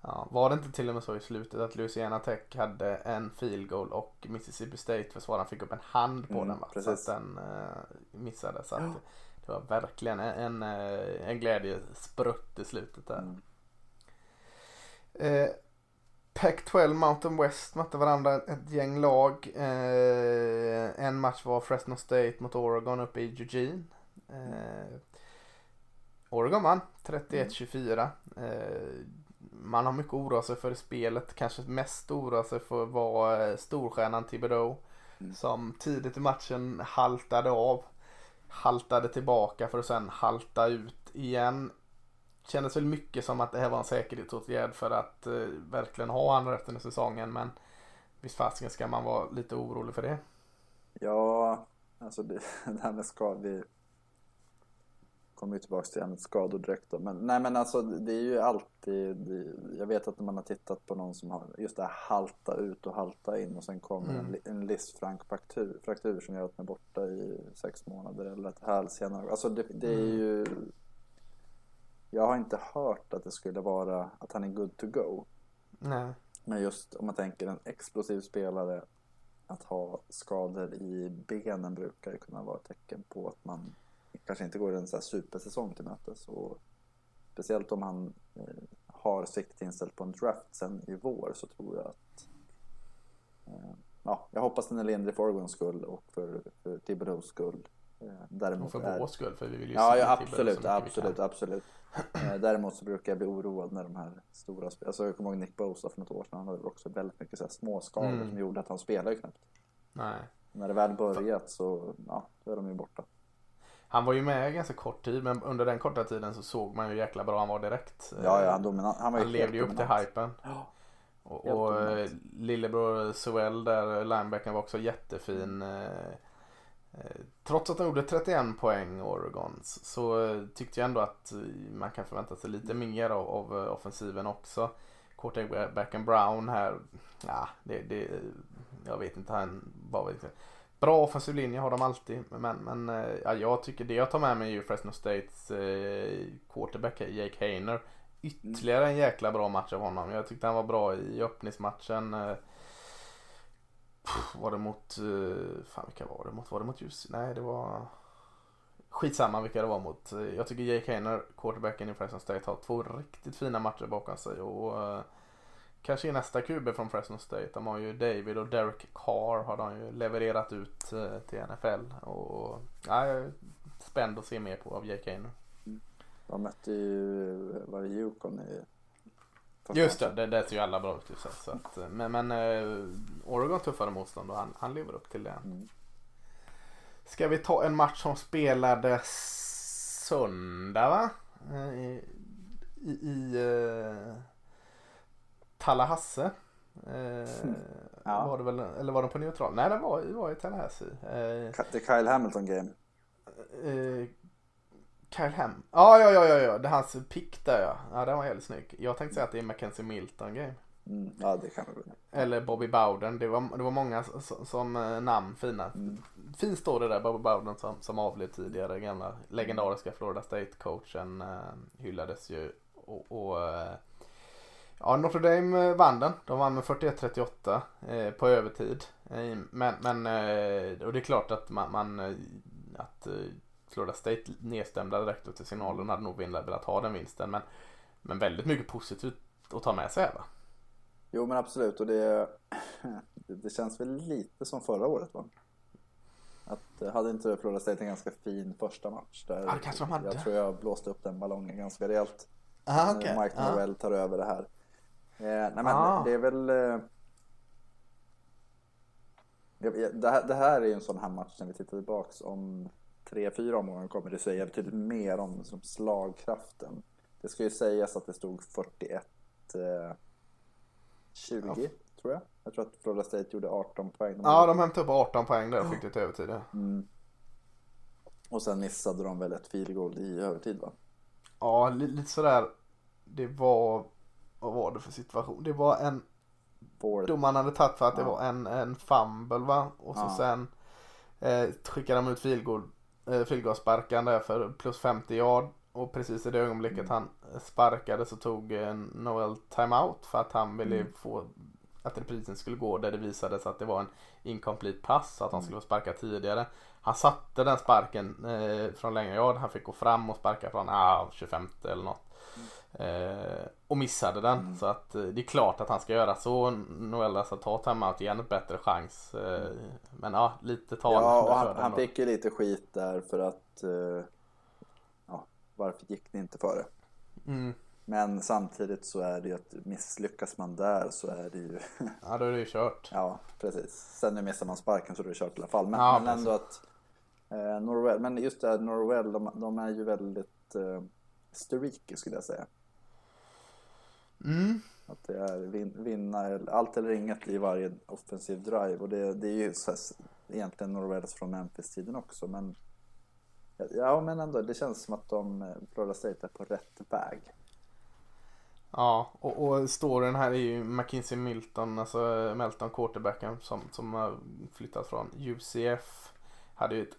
ja. Var det inte till och med så i slutet att Louisiana Tech hade en field goal och Mississippi State försvararen fick upp en hand på Mm, den va? Så precis. att den eh, missade. Så att det var verkligen en, en, eh, en glädjesprutt i slutet där. Mm. Eh, Pac-12 Mountain West mötte varandra ett gäng lag. Eh, en match var Fresno State mot Oregon uppe i Eugene. Eh, Oregon vann 31-24. Eh, man har mycket oroa sig för i spelet. Kanske mest oroa sig för var eh, storstjärnan Thibodeau. Mm. Som tidigt i matchen haltade av. Haltade tillbaka för att sen halta ut igen. Kändes väl mycket som att det här var en säkerhetsåtgärd för att eh, verkligen ha han resten av säsongen. Men visst fasiken ska man vara lite orolig för det. Ja, alltså det, det här med skador. Vi kommer ju tillbaka till ämnet skador direkt då. Men nej men alltså det är ju alltid. Det, jag vet att när man har tittat på någon som har just det här halta ut och halta in och sen kommer Mm. en, en livsfrank fraktur, fraktur som gör att man är borta i sex månader eller ett hälsenare. Alltså det, det är Mm. Jag har inte hört att det skulle vara att han är good to go. Nej. Men just om man tänker en explosiv spelare att ha skador i benen brukar ju kunna vara ett tecken på att man kanske inte går en så här supersäsong till mötes. Och speciellt om han eh, har siktet inställt på en draft sen i vår så tror jag att eh, ja, jag hoppas den är lindrig för Oregons skull och för, för Thibodeaus skull. Eh, däremot för vår skull för vi vill ju Ja, se ja absolut, absolut, absolut. Eh, Däremot så brukar jag bli oroad när de här stora spel... Alltså jag kommer ihåg Nick Bosa för något år sedan. Han hade också väldigt mycket så här små skador Mm. som gjorde att han spelade knappt. Nej. När det väl börjat så, ja, då är de ju borta. Han var ju med ganska kort tid men under den korta tiden så såg man ju jäkla bra han var direkt. Ja, ja, han, dominant, han var ju han levde ju upp till hypen. Ja, Och, och eh, lillebror Sewell där, linebacken var också jättefin. eh, eh, Eh, trots att de gjorde 31 poäng Oregon så- eh, tyckte jag ändå att eh, man kan förvänta sig lite mer av, av offensiven också. Quarterbacken Brown här, ja, det, det, jag vet inte, han var väl Bra offensiv linje har de alltid men, men ja, jag tycker det jag tar med mig är ju Fresno States eh, quarterback Jake Hayner. Ytterligare en jäkla bra match av honom. Jag tyckte han var bra i öppningsmatchen. Pff, var det mot, eh, fan vilka var det mot? Var det mot ljus? Nej det var Skitsamma vilka det var mot. Eh, jag tycker Jake Hayner, quarterbacken i Fresno State, har två riktigt fina matcher bakom sig. Och uh, kanske är nästa QB från Fresno State. De har ju David och Derek Carr har de ju levererat ut uh, till NFL. Och ja, jag är spänd att se mer på av Jake Hayner. Mm. De mötte ju, var det Yukon i Just det, det, det ser ju alla bra ut. Så, så att, eh, men men eh, Oregon tuffare motstånd och han, han lever upp till det. Mm. Ska vi ta en match som spelades söndag va? Eh, I, i, i uh, Tallahassee. Eh, Ja. Var det väl, eller var den på neutral? Nej, den var, det var i Tallahassee. Eh, The Kyle Hamilton game. Kyle Ham. Ja, ja, ja, ja, ja. Det är hans pick där ja. Ja, den var jävligt snygg. Jag tänkte säga att det är Mackenzie Milton game. Mm. Ja, det kan vi väl. Eller Bobby Bowden. Det var, det var många som, som eh, namn fina. Mm. Fin står det där Bobby Bowden som, som avled tidigare. Gamla legendariska Florida State-coachen eh, hyllades ju. Och, och eh, ja, Notre Dame vann den. De vann med 41-38 eh, på övertid. Men, men och det är klart att man, man att Florida State nedstämda direkt ut till signalen hade nog velat ha den vinsten. Men, men väldigt mycket positivt att ta med sig va? Jo, men absolut. Och det, det, känns väl lite som förra året va? Att eh, hade inte Florida State en ganska fin första match där? Det kanske de hade. Jag tror jag blåste upp den ballongen ganska rejält. Ah, när Mike Norell tar över det här. Eh, nej men Ah. det är väl... Eh, det, här, det här är ju en sån här match när vi tittar tillbaks om tre, fyra omgångar kommer det säga betydligt mer om som slagkraften. Det ska ju sägas att det stod 41 eh, 20 tror jag. Jag tror att Florida State gjorde 18 poäng. Ja, de hämtade upp 18 poäng där och fick det till övertid. ja. mm. Och sen missade de väl ett field goal i övertid va? Ja, li- lite sådär. Det var, vad var det för situation? Det var en, Fourth. domaren hade tagit för att det Ja. var en, en fumble va? Och så Ja. sen eh, skickade de ut eh, filgårdssparkan där för plus 50 yard. Och precis i det ögonblicket Mm. han sparkade så tog eh, Noel timeout för att han ville Mm. få att reprisen skulle gå där det visade sig att det var en incomplete pass, att han skulle få sparka tidigare. Han satte den sparken eh, från längre yard, han fick gå fram och sparka från ah, 25 eller något. Eh, och missade den. Mm. Så att eh, det är klart att han ska göra så. Noel alltså ta timeout igen, en bättre chans. Eh, men ja, lite tal. Ja, han, han fick ju lite skit där för att ja, varför gick ni inte före? Mm. Men samtidigt så är det ju att misslyckas man där så är det ju Ja, då är det ju kört. Ja, precis. Sen nu missar man sparken så är det kört i alla fall. Men, Ja, men ändå att eh, Norwell, men just det här Norwell, de, de är ju väldigt eh, streaky skulle jag säga. Mm. Att det är vin, vinna, allt eller inget i varje offensiv drive. Och det, det är ju så här, egentligen Norwells från Memphis-tiden också. Men ja, men ändå, det känns som att de, eh, Florida State är på rätt väg. Ja, och, och storyn här är ju Mackenzie Milton, alltså Melton quarterbacken som, som har flyttat från UCF. Hade ju ett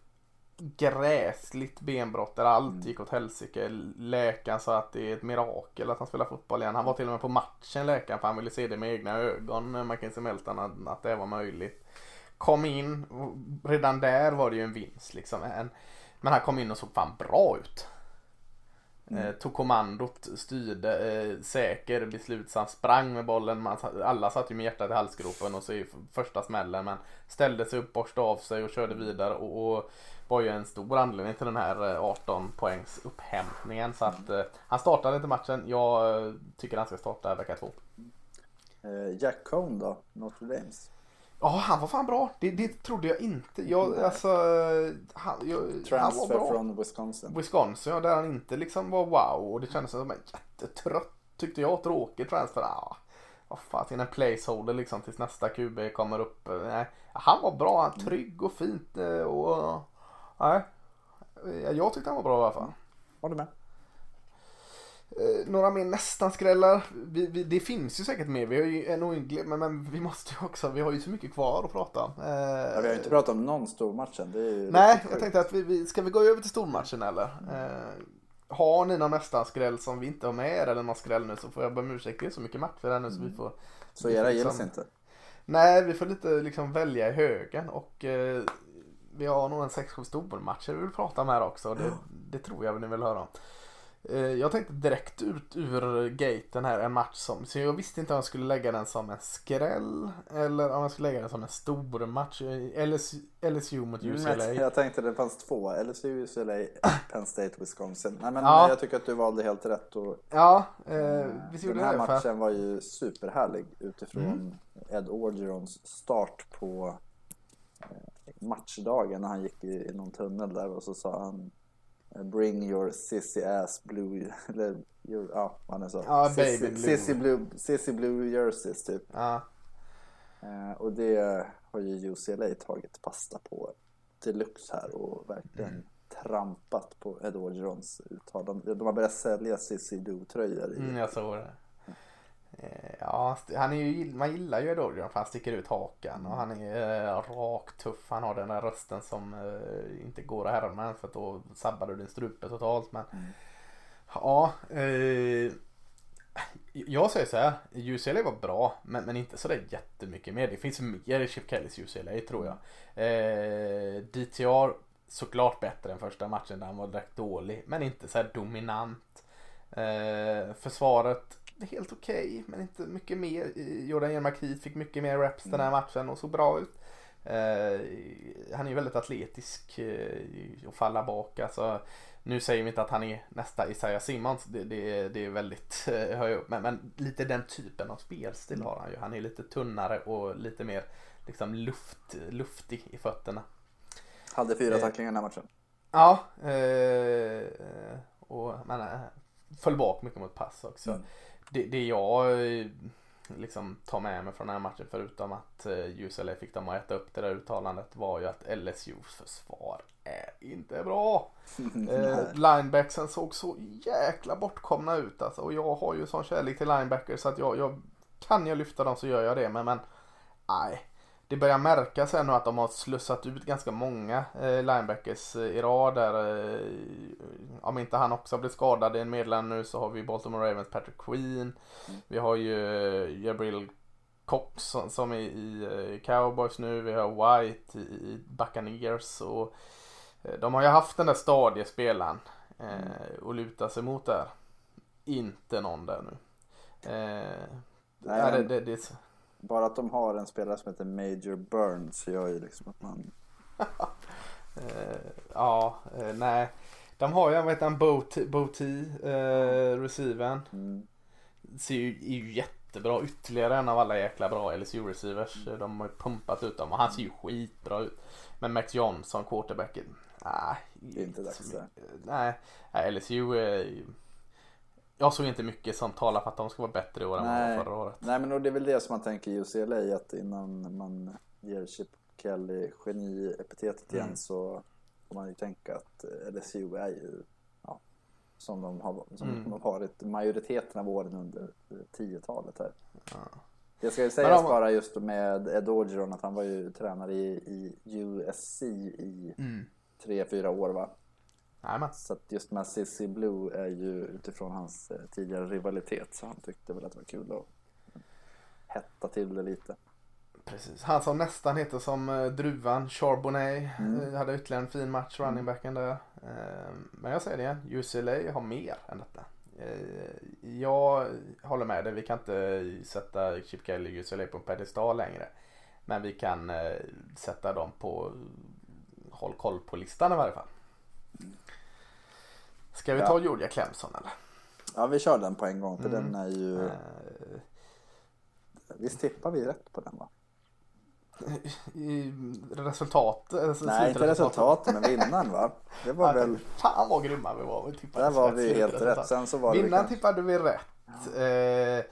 gräsligt benbrott där allt Mm. gick åt helsike. Läkaren sa att det är ett mirakel att han spelar fotboll igen. Han var till och med på matchen läkaren för han ville se det med egna ögon, Mackenzie Melton, att, att det var möjligt. Kom in, redan där var det ju en vinst liksom. En, men han kom in och såg fan bra ut. Eh, tog kommandot, styrde, eh, säker, beslutsam, sprang med bollen. Man, alla satt ju med hjärtat i halsgropen och så i första smällen. Men ställde sig upp, borstade av sig och körde vidare. Och, och var ju en stor anledning till den här eh, 18 poängs upphämtningen. Så att eh, han startade inte matchen. Jag eh, tycker han ska starta vecka två. Eh, Jack Cohn då, Notre Dames. Ja, han var fan bra. Det, det trodde jag inte. Jag, Nej. alltså, han, jag, han var bra. från Wisconsin. Wisconsin, ja, där han inte liksom var wow. Och det kändes som en jättetrött, tyckte jag, tråkig transfer. Ah, vad fan, en placeholder liksom tills nästa QB kommer upp. Nej, han var bra, han trygg och fint. eh, Och, nej, jag tyckte han var bra i alla fall. Håller med. Eh, några mer nästan skrällar. Vi, vi, det finns ju säkert mer. Vi har ju en oändlig, men, men vi måste ju också, vi har ju så mycket kvar att prata om. Eh, Ja, vi har ju inte pratat om någon stormatch än. Det Nej, jag tänkte att vi, vi ska vi gå över till stormatchen eller? Eh, har ni någon nästan skräll som vi inte har med er eller någon skräll nu så får jag be om ursäkt. Det är så mycket matcher här nu så vi får Så vi era får gills liksom- inte? Nej, vi får lite liksom välja i högen och eh, vi har nog en 6-7 stormatcher vi vill prata om här också. Det, det tror jag ni vill höra om. Eh, jag tänkte direkt ut ur gaten här en match som, så jag visste inte om jag skulle lägga den som en skräll eller om jag skulle lägga den som en stor match. LSU, LSU mot UCLA. Mm, jag tänkte det fanns två. LSU, UCLA, Penn State, Wisconsin. Nej, men Ja. jag tycker att du valde helt rätt. Och, Ja, eh, visst gjorde den här det. För, matchen var ju superhärlig utifrån Mm. Ed Orgerons start på eh, matchdagen när han gick i, i någon tunnel där och så sa han eh, Bring your sissy ass blue, eller your, ja vad han sa. Ja, Sissy- baby blue. Sissy blue, sissy blue jerseys typ. ja. Eh, och det har ju UCLA tagit fasta på deluxe här och verkligen Mm. trampat på Ed Orgerons uttalande. De har börjat sälja Sissy Blue-tröjor Mm, jag såg det. Eh, Ja, han är ju, man gillar ju Edorgian för han sticker ut hakan och han är eh, rak, tuff. Han har den där rösten som eh, inte går att härma för att då sabbar du din strupe totalt. Men ja, eh, jag säger så här. UCLA var bra men, men inte sådär jättemycket mer. Det finns mer i Chip Kellys UCLA tror jag. Eh, DTR såklart bättre än första matchen där han var direkt dålig men inte så dominant. Eh, försvaret helt okej men inte mycket mer. Jordan Jermakit fick mycket mer reps den här matchen och såg bra ut. Eh, han är ju väldigt atletisk eh, och falla bak. Alltså, nu säger vi inte att han är nästa Isaiah Simmons. Det, det, det är väldigt eh, höj upp. Men, men lite den typen av spelstil har han ju. Han är lite tunnare och lite mer liksom luft, luftig i fötterna. Hade fyra Eh. tacklingar den här matchen. Ja, eh, och men, eh, föll bak mycket mot pass också. Mm. Det, det jag eh, liksom tar med mig från den här matchen förutom att eh, UCLA fick dem att äta upp det där uttalandet var ju att LSUs försvar är inte bra. Eh, linebacksen såg så jäkla bortkomna ut alltså. Och jag har ju sån kärlek till linebackers så att jag, jag kan jag lyfta dem så gör jag det. Men, men nej. Det börjar märkas nu att de har slussat ut ganska många eh, linebackers eh, i rad där. Eh, om inte han också blir skadad i en medlem nu så har vi Baltimore Ravens Patrick Queen. Vi har ju Jabril Cox som, som är i eh, Cowboys nu. Vi har White i, i Buccaneers. Och, eh, de har ju haft den där stadiespelaren eh, att luta sig mot där. Inte någon där nu. Eh, Nej, det, det, det, Bara att de har en spelare som heter Major Burns gör ju liksom att man... eh, ja, eh, nej. De har ju, vad heter han, Boti, eh, receivern. Mm, ser ju, är ju jättebra. Ytterligare en av alla jäkla bra LSU-receivers. De har ju pumpat ut dem och han ser ju skitbra ut. Men Max Johnson, quarterbacken. Nej. Det är inte dags där. nej, LSU är ju... Jag såg inte mycket som talar för att de ska vara bättre i år än Nej. var förra året. Nej men och det är väl det som man tänker i UCLA att innan man ger Chip Kelly geni-epitetet igen Mm. så får man ju tänka att eh, LSU är ju ja, som de har, som Mm. de har varit majoriteten av åren under eh, 10-talet här. Ja. Det ska ju sägas de- bara just med Ed Orgeron att han var ju tränare i, i USC i Mm. tre fyra år va? Nej, men. Så att just med Sissy Blue är ju utifrån hans eh, tidigare rivalitet så han tyckte väl att det var kul att hetta till det lite. Precis. Han som nästan heter som eh, Druvan, Charbonnet. Mm. eh, Hade ytterligare en fin match, running backen där. Eh, Men jag säger det igen, UCLA har mer än detta. Jag håller med dig, vi kan inte sätta Chip Kelly och UCLA på en pedestal längre. Men vi kan sätta dem på håll koll på listan i varje fall. Ska vi Ja. ta Georgia Clemson eller? Ja vi kör den på en gång för Mm. den är ju... Eh, Visst tippar vi rätt på den va? I resultat? alltså Nej inte resultatet men vinnaren va? Det var Ja, väl... Fan vad grymma vi var. Vi tippade Där var rätt vi helt rätt. Sen så var det Vinnaren kanske- tippade vi rätt. Eh,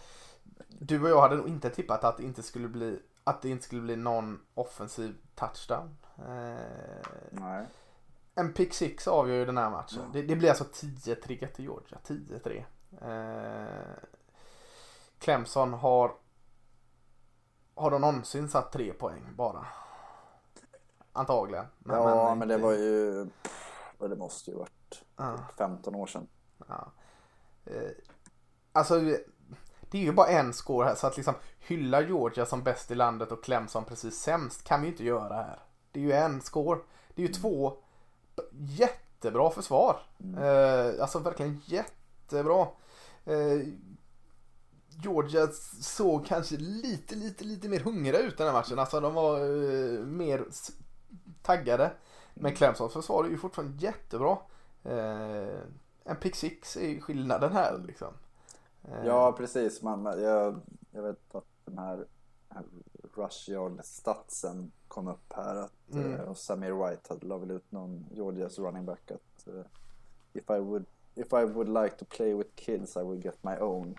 du och jag hade nog inte tippat att det inte skulle bli, att det inte skulle bli någon offensiv touchdown. Eh, Nej. En pick six avgör ju den här matchen. Det, det blir alltså 10-3 till Georgia. 10-3. Eh, Clemson har Har de någonsin satt tre poäng bara? Antagligen. Ja men det inte- var ju... Och det måste ju varit Ja. 15 år sedan. Ja. Eh, alltså det är ju bara en score här så att liksom hylla Georgia som bäst i landet och Clemson precis sämst kan vi ju inte göra här. Det är ju en score. Det är ju två jättebra försvar. Eh, alltså verkligen jättebra. Eh, Georgia såg kanske lite, lite, lite mer hungriga ut den här matchen. Alltså de var eh, mer taggade. Men Clemsons försvar är ju fortfarande jättebra. Eh, en pick six är ju skillnaden här liksom. Eh, Ja precis. Man, jag, jag vet att den här, här rush yard statsen kom upp här. Att, Mm. eh, och Samir White hade la väl ut någon Georgias running back att eh, if, I would, if I would like to play with kids I would get my own.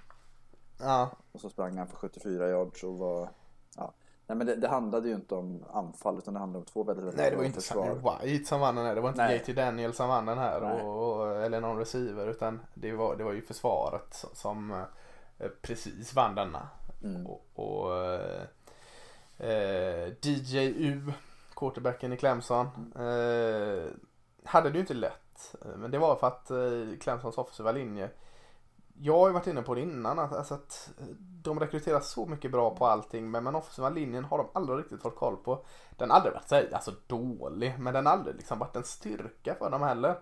ja, Och så sprang han för 74 yards och var... Ja. Nej men det, det handlade ju inte om anfall utan det handlade om två väldigt, väldigt nej det var inte försvar. Samir White som vann den här. Det var inte Nej. JT Daniel som vann den här. Och, och, eller någon receiver. Utan det var, det var ju försvaret som, som eh, precis vann denna. Mm. Och, och eh, DJU, quarterbacken i Clemson, eh, hade det ju inte lätt. Eh, Men det var för att eh, Clemsons offensiva linje, jag har ju varit inne på det innan, att, alltså att de rekryterar så mycket bra på allting, men den offensiva linjen har de aldrig riktigt fått koll på. Den har aldrig varit så här, alltså dålig, men den har aldrig liksom varit en styrka för dem heller.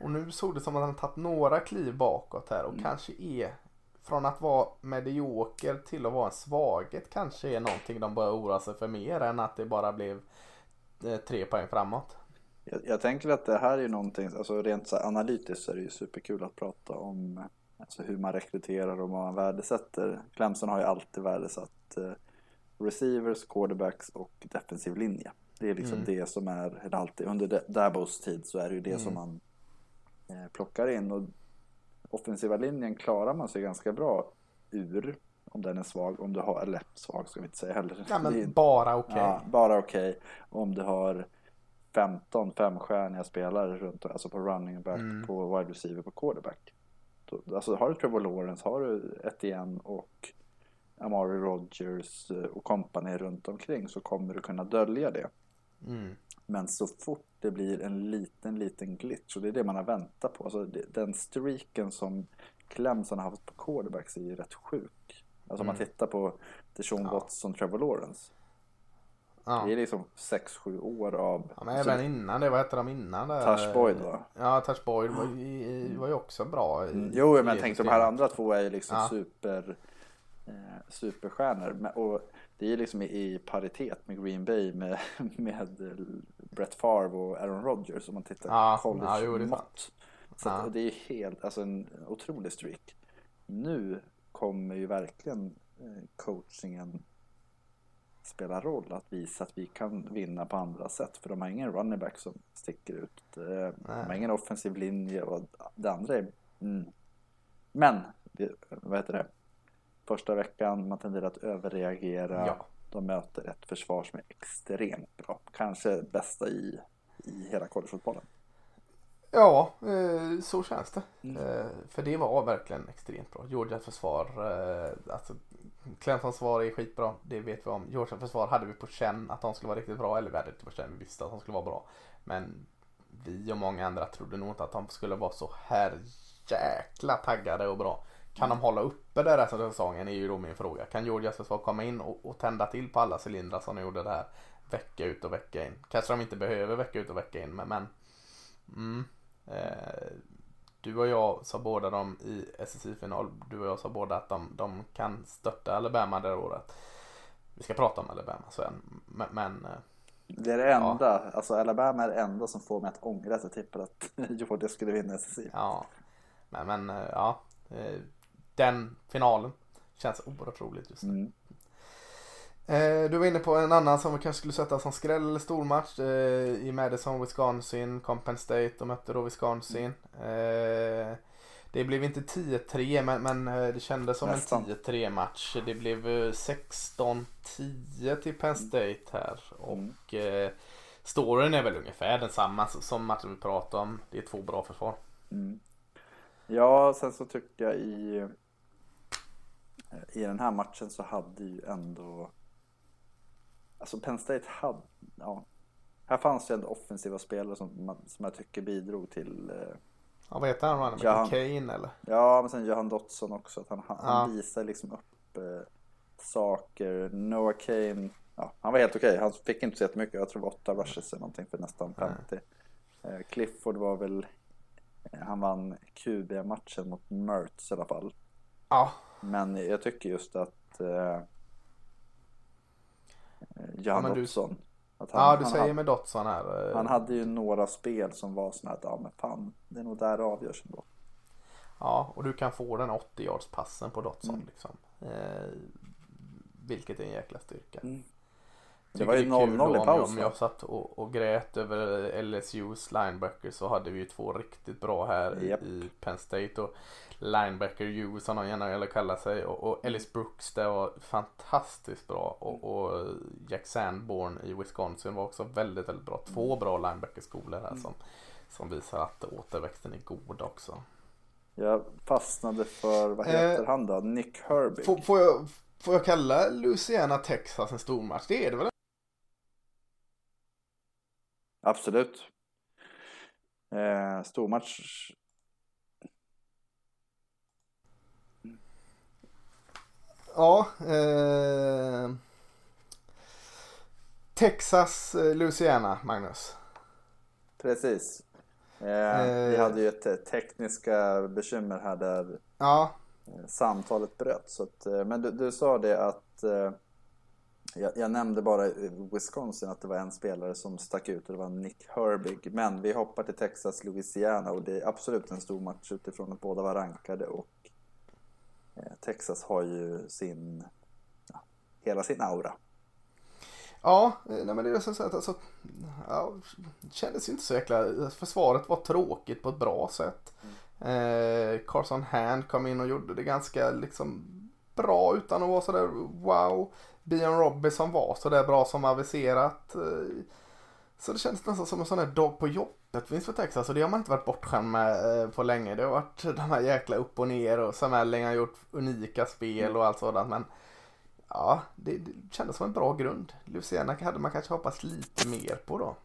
Och nu såg det som att han tagit några kliv bakåt här och kanske är från att vara medioker till att vara en svaghet kanske är någonting de bör oroa sig för mer än att det bara blev eh, tre poäng framåt. Jag, jag tänker att det här är någonting, alltså rent så analytiskt så är det ju superkul att prata om alltså hur man rekryterar och vad man värdesätter. Clemson har ju alltid värdesatt eh, receivers, quarterbacks och defensiv linje. Det är liksom Mm. det som är, eller alltid, under Da- Dabos tid så är det ju det som man eh, plockar in. Och offensiva linjen klarar man sig ganska bra ur om den är svag, om du har, eller svag ska vi inte säga heller. Ja men bara okej. Ja, bara okej. Om du har 15 femstjärniga spelare runt, alltså på running back, Mm. på wide receiver, på quarterback. Alltså har du Trevor Lawrence, har du Etienne och Amari Rogers eh, och company runt omkring så kommer du kunna dölja det. Mm. Men så fort det blir en liten, liten glitch och det är det man har väntat på. Alltså det, den streaken som Clemson har haft på quarterbacks är ju rätt sjuk. Alltså om man Mm. tittar på Deshaun Ja. Watson, Trevor Lawrence. Ja. Det är liksom 6-7 år av... ja, men även innan det, vad hette de innan där? Tash Boyd va? Ja, Touch Boyd var, ju- var ju också bra. i- Mm. Jo, men i jag tänkte de här andra två är ju liksom Ja. super, eh, superstjärnor. Och det är liksom i, i paritet med Green Bay med, med Brett Favre och Aaron Rodgers om man tittar sant. college-mått. Så Ja. och det är helt, alltså en otrolig streak. Nu kommer ju verkligen eh, coachingen spela roll att visa att vi kan vinna på andra sätt. För de har ingen running back som sticker ut. Eh, De har ingen offensiv linje och det andra är... Mm. Men, vad heter det? Första veckan, man tenderar att överreagera. Ja. De möter ett försvar som är extremt bra. Kanske bästa i, i hela collegefotbollen. Ja, eh, så känns det. Mm. Eh, för det var verkligen extremt bra. Georgias försvar, eh, alltså Clemsons försvar är skitbra, det vet vi om. Georgias försvar hade vi på känn att de skulle vara riktigt bra, eller vi hade inte på känn, vi visste att de skulle vara bra. Men vi och många andra trodde nog inte att de skulle vara så här jäkla taggade och bra. Kan de hålla uppe det resten av säsongen är ju då min fråga. Kan Georgias försvar komma in och, och tända till på alla cylindrar som de gjorde det här vecka ut och vecka in? Kanske de inte behöver vecka ut och vecka in men, men mm, eh, du och jag sa båda dem i SSI-final. Du och jag sa båda att de, de kan stötta Alabama det året. Vi ska prata om Alabama sen. Men, men eh, Det är det enda, alltså Alabama är det enda som får mig att ångra att jag tippade att Georgia skulle vinna SSI. ja. Men, men eh, ja. Den finalen känns oerhört roligt just nu. Mm. Eh, du var inne på en annan som vi kanske skulle sätta som skräll eller stormatch eh, i Madison, Wisconsin, Compen State. De mötte då Wisconsin. Eh, det blev inte 10-3 men, men det kändes som Nästan. en 10-3 match. Det blev eh, 16-10 till Penn State här. Mm. Och eh, storyn är väl ungefär densamma som matchen vi pratade om. Det är två bra försvar. Mm. Ja, sen så tyckte jag i i den här matchen så hade ju ändå Alltså Penn State hade, ja Här fanns ju ändå offensiva spelare som, som jag tycker bidrog till eh, Ja, vad heter han? han Ja, han- Kane eller? Ja, men sen Johan Dotson också. Att han, Ja. han visar liksom upp eh, saker. Noah Kane, ja, han var helt okej. Han fick inte så jättemycket. Jag tror det var åtta rushes eller någonting för nästan 50. Eh, Clifford var väl, eh, han vann QB-matchen mot Mertz i alla fall. Ja, Men jag tycker just att eh, men du- Dotson. Att han, ja du han, säger hade, med Dotson här. eh, han hade ju några spel som var sådana att, ja men fan, det är nog där det avgörs ändå. Ja, och du kan få den 80 yards passen på Dotson Mm. liksom. Eh, vilket är en jäkla styrka. Mm. Det var ju är kul 0-0 då i om paus, jag, om jag satt och, och grät över LSUs linebacker så hade vi ju två riktigt bra här Japp. i Penn State. Och linebacker U som de gärna vill kalla sig. Och, och Ellis Brooks det var fantastiskt bra. Och, och Jack Sanborn i Wisconsin var också väldigt, väldigt bra. Två bra linebackerskolor här som, som visar att återväxten är god också. Jag fastnade för, vad heter han då? Nick Herbig. Får, får, jag, får jag kalla Louisiana Texas en stormatch? Det är det väl? Absolut. Eh, stormatch. Ja. Eh, Texas, eh, Louisiana, Magnus. Precis. Eh, Vi Eh. hade ju ett eh, tekniska bekymmer här där Ja, eh, samtalet bröt. Så att, men du, du sa det att jag, jag nämnde bara Wisconsin att det var en spelare som stack ut och det var Nick Herbig. Men vi hoppar till Texas, Louisiana och det är absolut en stor match utifrån att båda var rankade och Eh, Texas har ju sin, ja, hela sin aura. ja eh, nej, men det är så att alltså, ja, det kändes ju inte så jäkla, försvaret var tråkigt på ett bra sätt. Eh, Carson Hand kom in och gjorde det ganska liksom bra utan att vara sådär wow. Bion Robinson var sådär bra som aviserat. Eh, Så det kändes nästan som en sån här dag på jobb jobbet vinst för Texas och det har man inte varit bortskämd med eh, på länge. Det har varit de här jäkla upp och ner och Sam Elling har gjort unika spel och allt sådant men ja, det, det kändes som en bra grund. Luciana hade man kanske hoppats lite mer på då.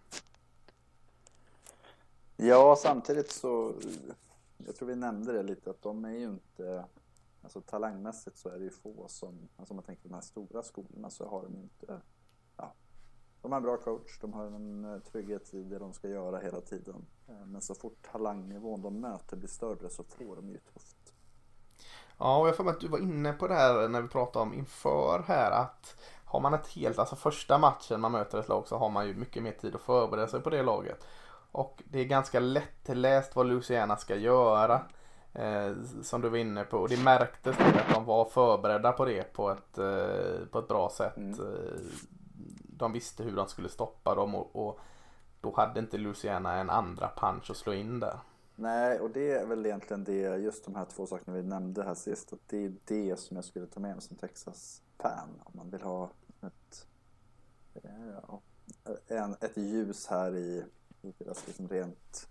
Ja, samtidigt så, jag tror vi nämnde det lite, att de är ju inte, alltså talangmässigt så är det ju få som, alltså om man tänker på de här stora skolorna så har de inte, de har en bra coach, de har en eh, trygghet i det de ska göra hela tiden. Eh, Men så fort talangnivån de möter blir större så får de ju tufft. Ja, och jag får med att du var inne på det här när vi pratade om inför här att har man ett helt, alltså första matchen man möter ett lag så har man ju mycket mer tid att förbereda sig på det laget. Och det är ganska lättläst vad Luciana ska göra. Eh, som du var inne på. Och det märktes att de var förberedda på det på ett, eh, på ett bra sätt. Mm. De visste hur de skulle stoppa dem och, och då hade inte Luciana en andra punch att slå in där. Nej, och det är väl egentligen det, just de här två sakerna vi nämnde här sist, att det är det som jag skulle ta med mig som Texas-fan. Om man vill ha ett, eh, ja, en, ett ljus här i, i deras liksom rent,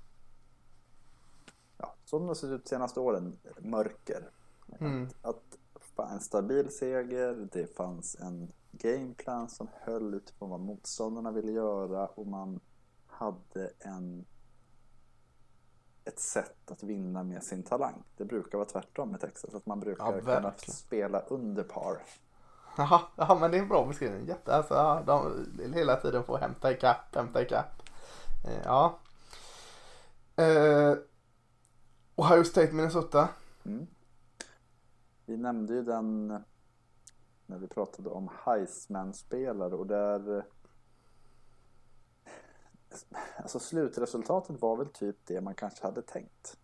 ja, som det har sett ut de senaste åren, mörker. Mm. Att, att en stabil seger, det fanns en gameplan som höll utifrån vad motståndarna ville göra och man hade en ett sätt att vinna med sin talang. Det brukar vara tvärtom med Texas, att man brukar Ja, kunna spela under par. Ja men det är en bra beskrivning. Jätte, alltså, ja, de hela tiden får hämta ikapp, hämta ikapp. Eh, ja. Eh, Ohio State, Minnesota. Mm. Vi nämnde ju den när vi pratade om Heisman-spelare och där Alltså slutresultatet var väl typ det man kanske hade tänkt.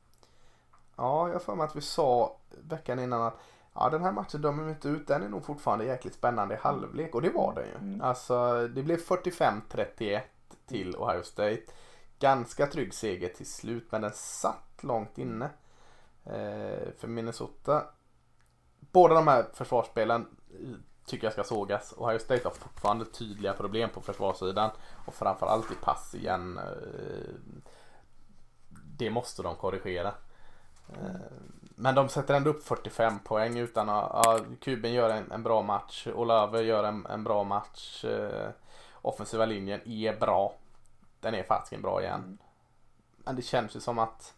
Ja, jag för mig att vi sa veckan innan att ja, den här matchen dömer vi inte ut. Den är nog fortfarande jäkligt spännande i halvlek och det var den ju. Mm. Alltså, det blev 45-31 till Ohio State. Ganska trygg seger till slut, men den satt långt inne. Eh, för Minnesota. Båda de här försvarsspelen eh, tycker jag ska sågas. Ohio State har fortfarande tydliga problem på försvarssidan och framförallt i pass igen. Eh, det måste de korrigera. Eh, Men de sätter ändå upp 45 poäng utan att, ja, Kuben gör en, en bra match. Olave gör en, en bra match. Eh, offensiva linjen är bra. Den är faktiskt bra igen. Mm. Men det känns ju som att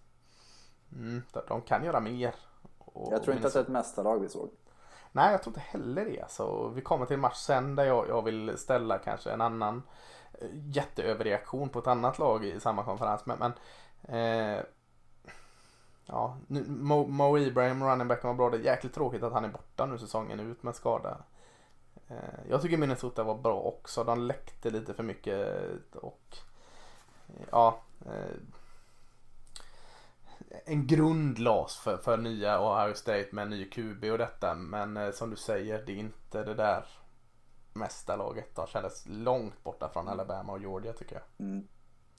mm, de- de kan göra mer. Och Jag tror inte att det är ett mästarlag vi såg. Nej, jag tror inte heller det. Så vi kommer till en match sen där jag, jag vill ställa kanske en annan eh, jätteöverreaktion på ett annat lag i samma konferens. Men, men eh, ja, nu, Mo, Mo Ibrahim, running backen var bra. Det är jäkligt tråkigt att han är borta nu säsongen ut med skada. Eh, jag tycker Minnesota var bra också. De läckte lite för mycket och ja. Eh, en grund lades för, för nya Ohio State med en ny QB och detta. Men eh, som du säger, det är inte det där mästarlaget. De kändes långt borta från Alabama och Georgia tycker jag. Mm.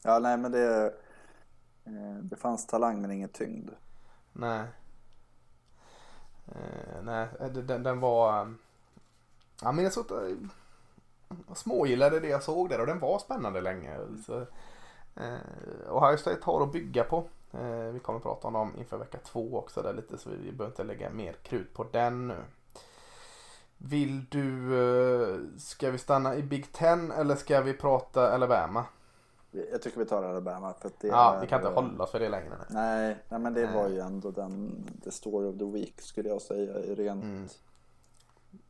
Ja, nej men det, eh, det fanns talang men ingen tyngd. Nej. Eh, nej, den, den- den var... eh, Ja, Minnesota eh, smågillade det jag såg där och den var spännande länge. Så, eh, Ohio State har att bygga på. Eh, vi kommer att prata om dem inför vecka två också där lite så vi, behöver inte lägga mer krut på den nu. Vill du, eh, ska vi stanna i Big Ten eller ska vi prata Alabama? Jag tycker vi tar Alabama för det Ja, är, vi kan inte hålla oss för det längre. nu. Nej, nej men det Nej. var ju ändå den the story of the week skulle jag säga. Rent, Mm.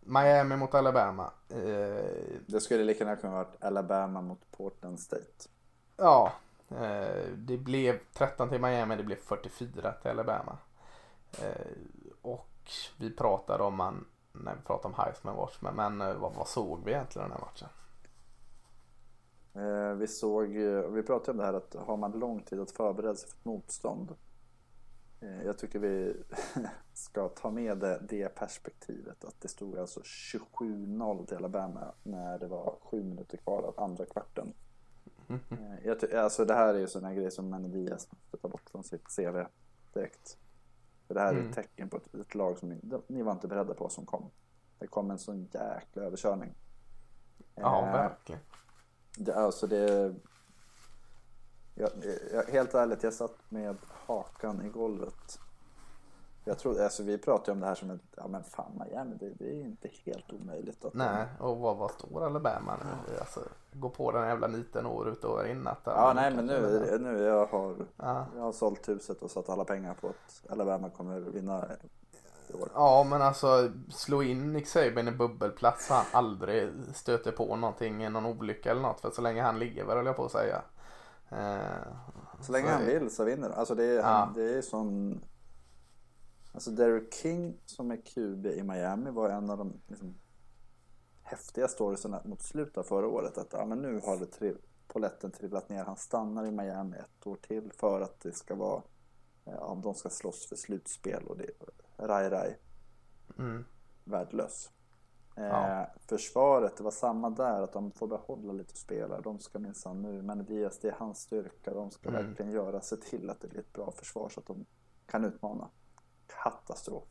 Miami mot Alabama. Eh, Det skulle lika gärna kunna varit Alabama mot Portland State. Ja, Eh, det blev 13 till Miami, det blev 44 till Alabama. Eh, och vi pratade om man, när vi pratade om Heisman Watchman, men, eh, vad, vad såg vi egentligen i den här matchen? Vi såg, vi pratade om det här att har man lång tid att förbereda sig för ett motstånd. Jag tycker vi ska ta med det, det perspektivet att det stod alltså 27-0 till Alabama när det var sju minuter kvar av andra kvarten. Eh, Jag alltså det här är ju sådana grejer som Diaz måste ta bort från sitt CV direkt. För det här är Mm. ett tecken på ett, ett lag som ni, ni var inte beredda på som kom. Det kom en sån jäkla överkörning. Ja, Eh, verkligen. det, alltså det... Jag, jag, helt ärligt, jag satt med hakan i golvet. Jag tror, alltså vi pratar ju om det här som ett, ja men fan Miami, det, det är inte helt omöjligt att Nej, och vad, vad står Alabama nu? Alltså, gå på den jävla niten år ut och år in. Att, Ja, nej men nu, nu jag har Ja. jag har sålt huset och satt alla pengar på att Alabama kommer vinna. Ja men alltså slå in Nick Saban i bubbelplats så han aldrig stöter på någonting, någon olycka eller något. För så länge han ligger väl höll jag på att säga. Eh, Så länge så han vill så vinner. Alltså det är, Ja. han, det är sån... Alltså Derek King som är QB i Miami var en av de liksom, häftiga storiesarna mot slutet av förra året. Att ja, men nu har det tri- poletten trillat ner. Han stannar i Miami ett år till för att det ska vara... Om de ska slåss för slutspel och det raj raj. Mm. värdelös. Eh, Ja. Försvaret, det var samma där, att de får behålla lite spelare. De ska minsann nu, men Diaz, det är hans styrka. De ska Mm. verkligen göra, se till att det blir ett bra försvar så att de kan utmana. Katastrof.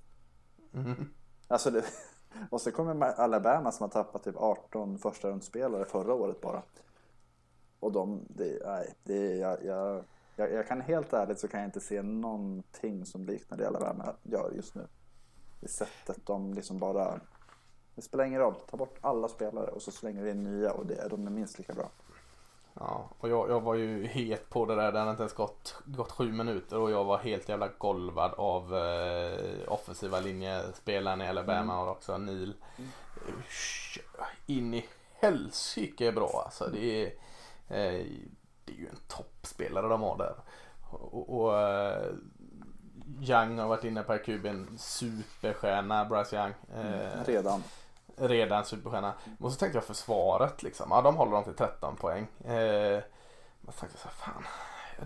Mm. Alltså det, och så kommer Alabama som har tappat typ 18 första rundsspelare förra året bara. Och de, det, nej, det, jag, jag, jag, jag kan helt ärligt så kan jag inte se någonting som liknar det Alabama gör just nu. Det sättet de liksom bara, det spelar ingen roll, ta bort alla spelare och så slänger vi in nya och det, de är minst lika bra. Ja, och jag, jag var ju het på det där. Det hade inte ens gått, gått sju minuter och jag var helt jävla golvad av eh, offensiva linjespelaren i Alabama och också Neil. In i helsike bra alltså. Det är, eh, det är ju en toppspelare de har där. Och, och eh, Young har varit inne på kuben superstjärna, Bryce Young. Eh, Redan redan superstjärna. Och så tänkte jag försvaret liksom. Ja, de håller dem till 13 poäng. Eh, men tänkte så här, fan.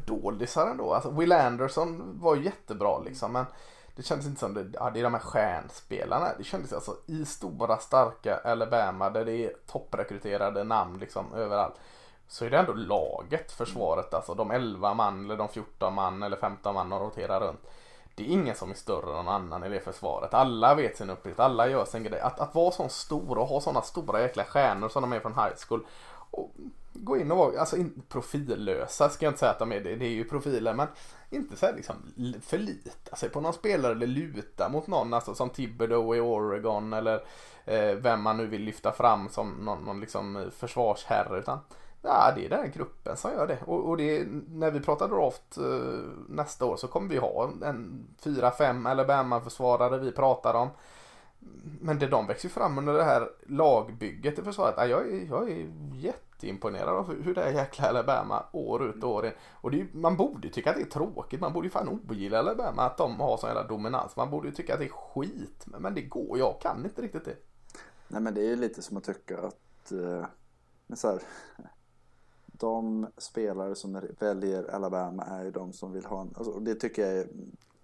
Dålisar ändå. Alltså, Will Anderson var ju jättebra liksom. Men det kändes inte som det, ja, det är de här stjärnspelarna. Det kändes alltså i stora starka Alabama där det är topprekryterade namn liksom överallt. Så är det ändå laget, försvaret, alltså de 11 man eller de 14 man eller 15 man de roterar runt. Det är ingen som är större än någon annan i det försvaret. Alla vet sin uppgift, alla gör sin grej. Att, att vara sån stor och ha såna stora jäkla stjärnor som de är från high school. Och gå in och vara, alltså in, profillösa ska jag inte säga att de är, det, det är ju profiler men inte så här liksom förlita sig på någon spelare eller luta mot någon alltså som Thibodeau i Oregon eller eh, vem man nu vill lyfta fram som någon, någon liksom försvarsherre utan Ja, det är den här gruppen som gör det. Och, och det, när vi pratar draft eh, nästa år så kommer vi ha en fyra, fem Alabama-försvarare vi pratar om. Men det de växer fram under det här lagbygget i försvaret. Ja, jag, är, jag är jätteimponerad av hur, det är jäkla Alabama år ut och år in. Och det är, man borde ju tycka att det är tråkigt. Man borde ju fan ogilla Alabama att de har sån jävla dominans. Man borde ju tycka att det är skit. Men, men det går, jag kan inte riktigt det. Nej men det är ju lite som att tycka att eh, men så här, de spelare som väljer Alabama är ju de som vill ha en, alltså, det tycker jag är,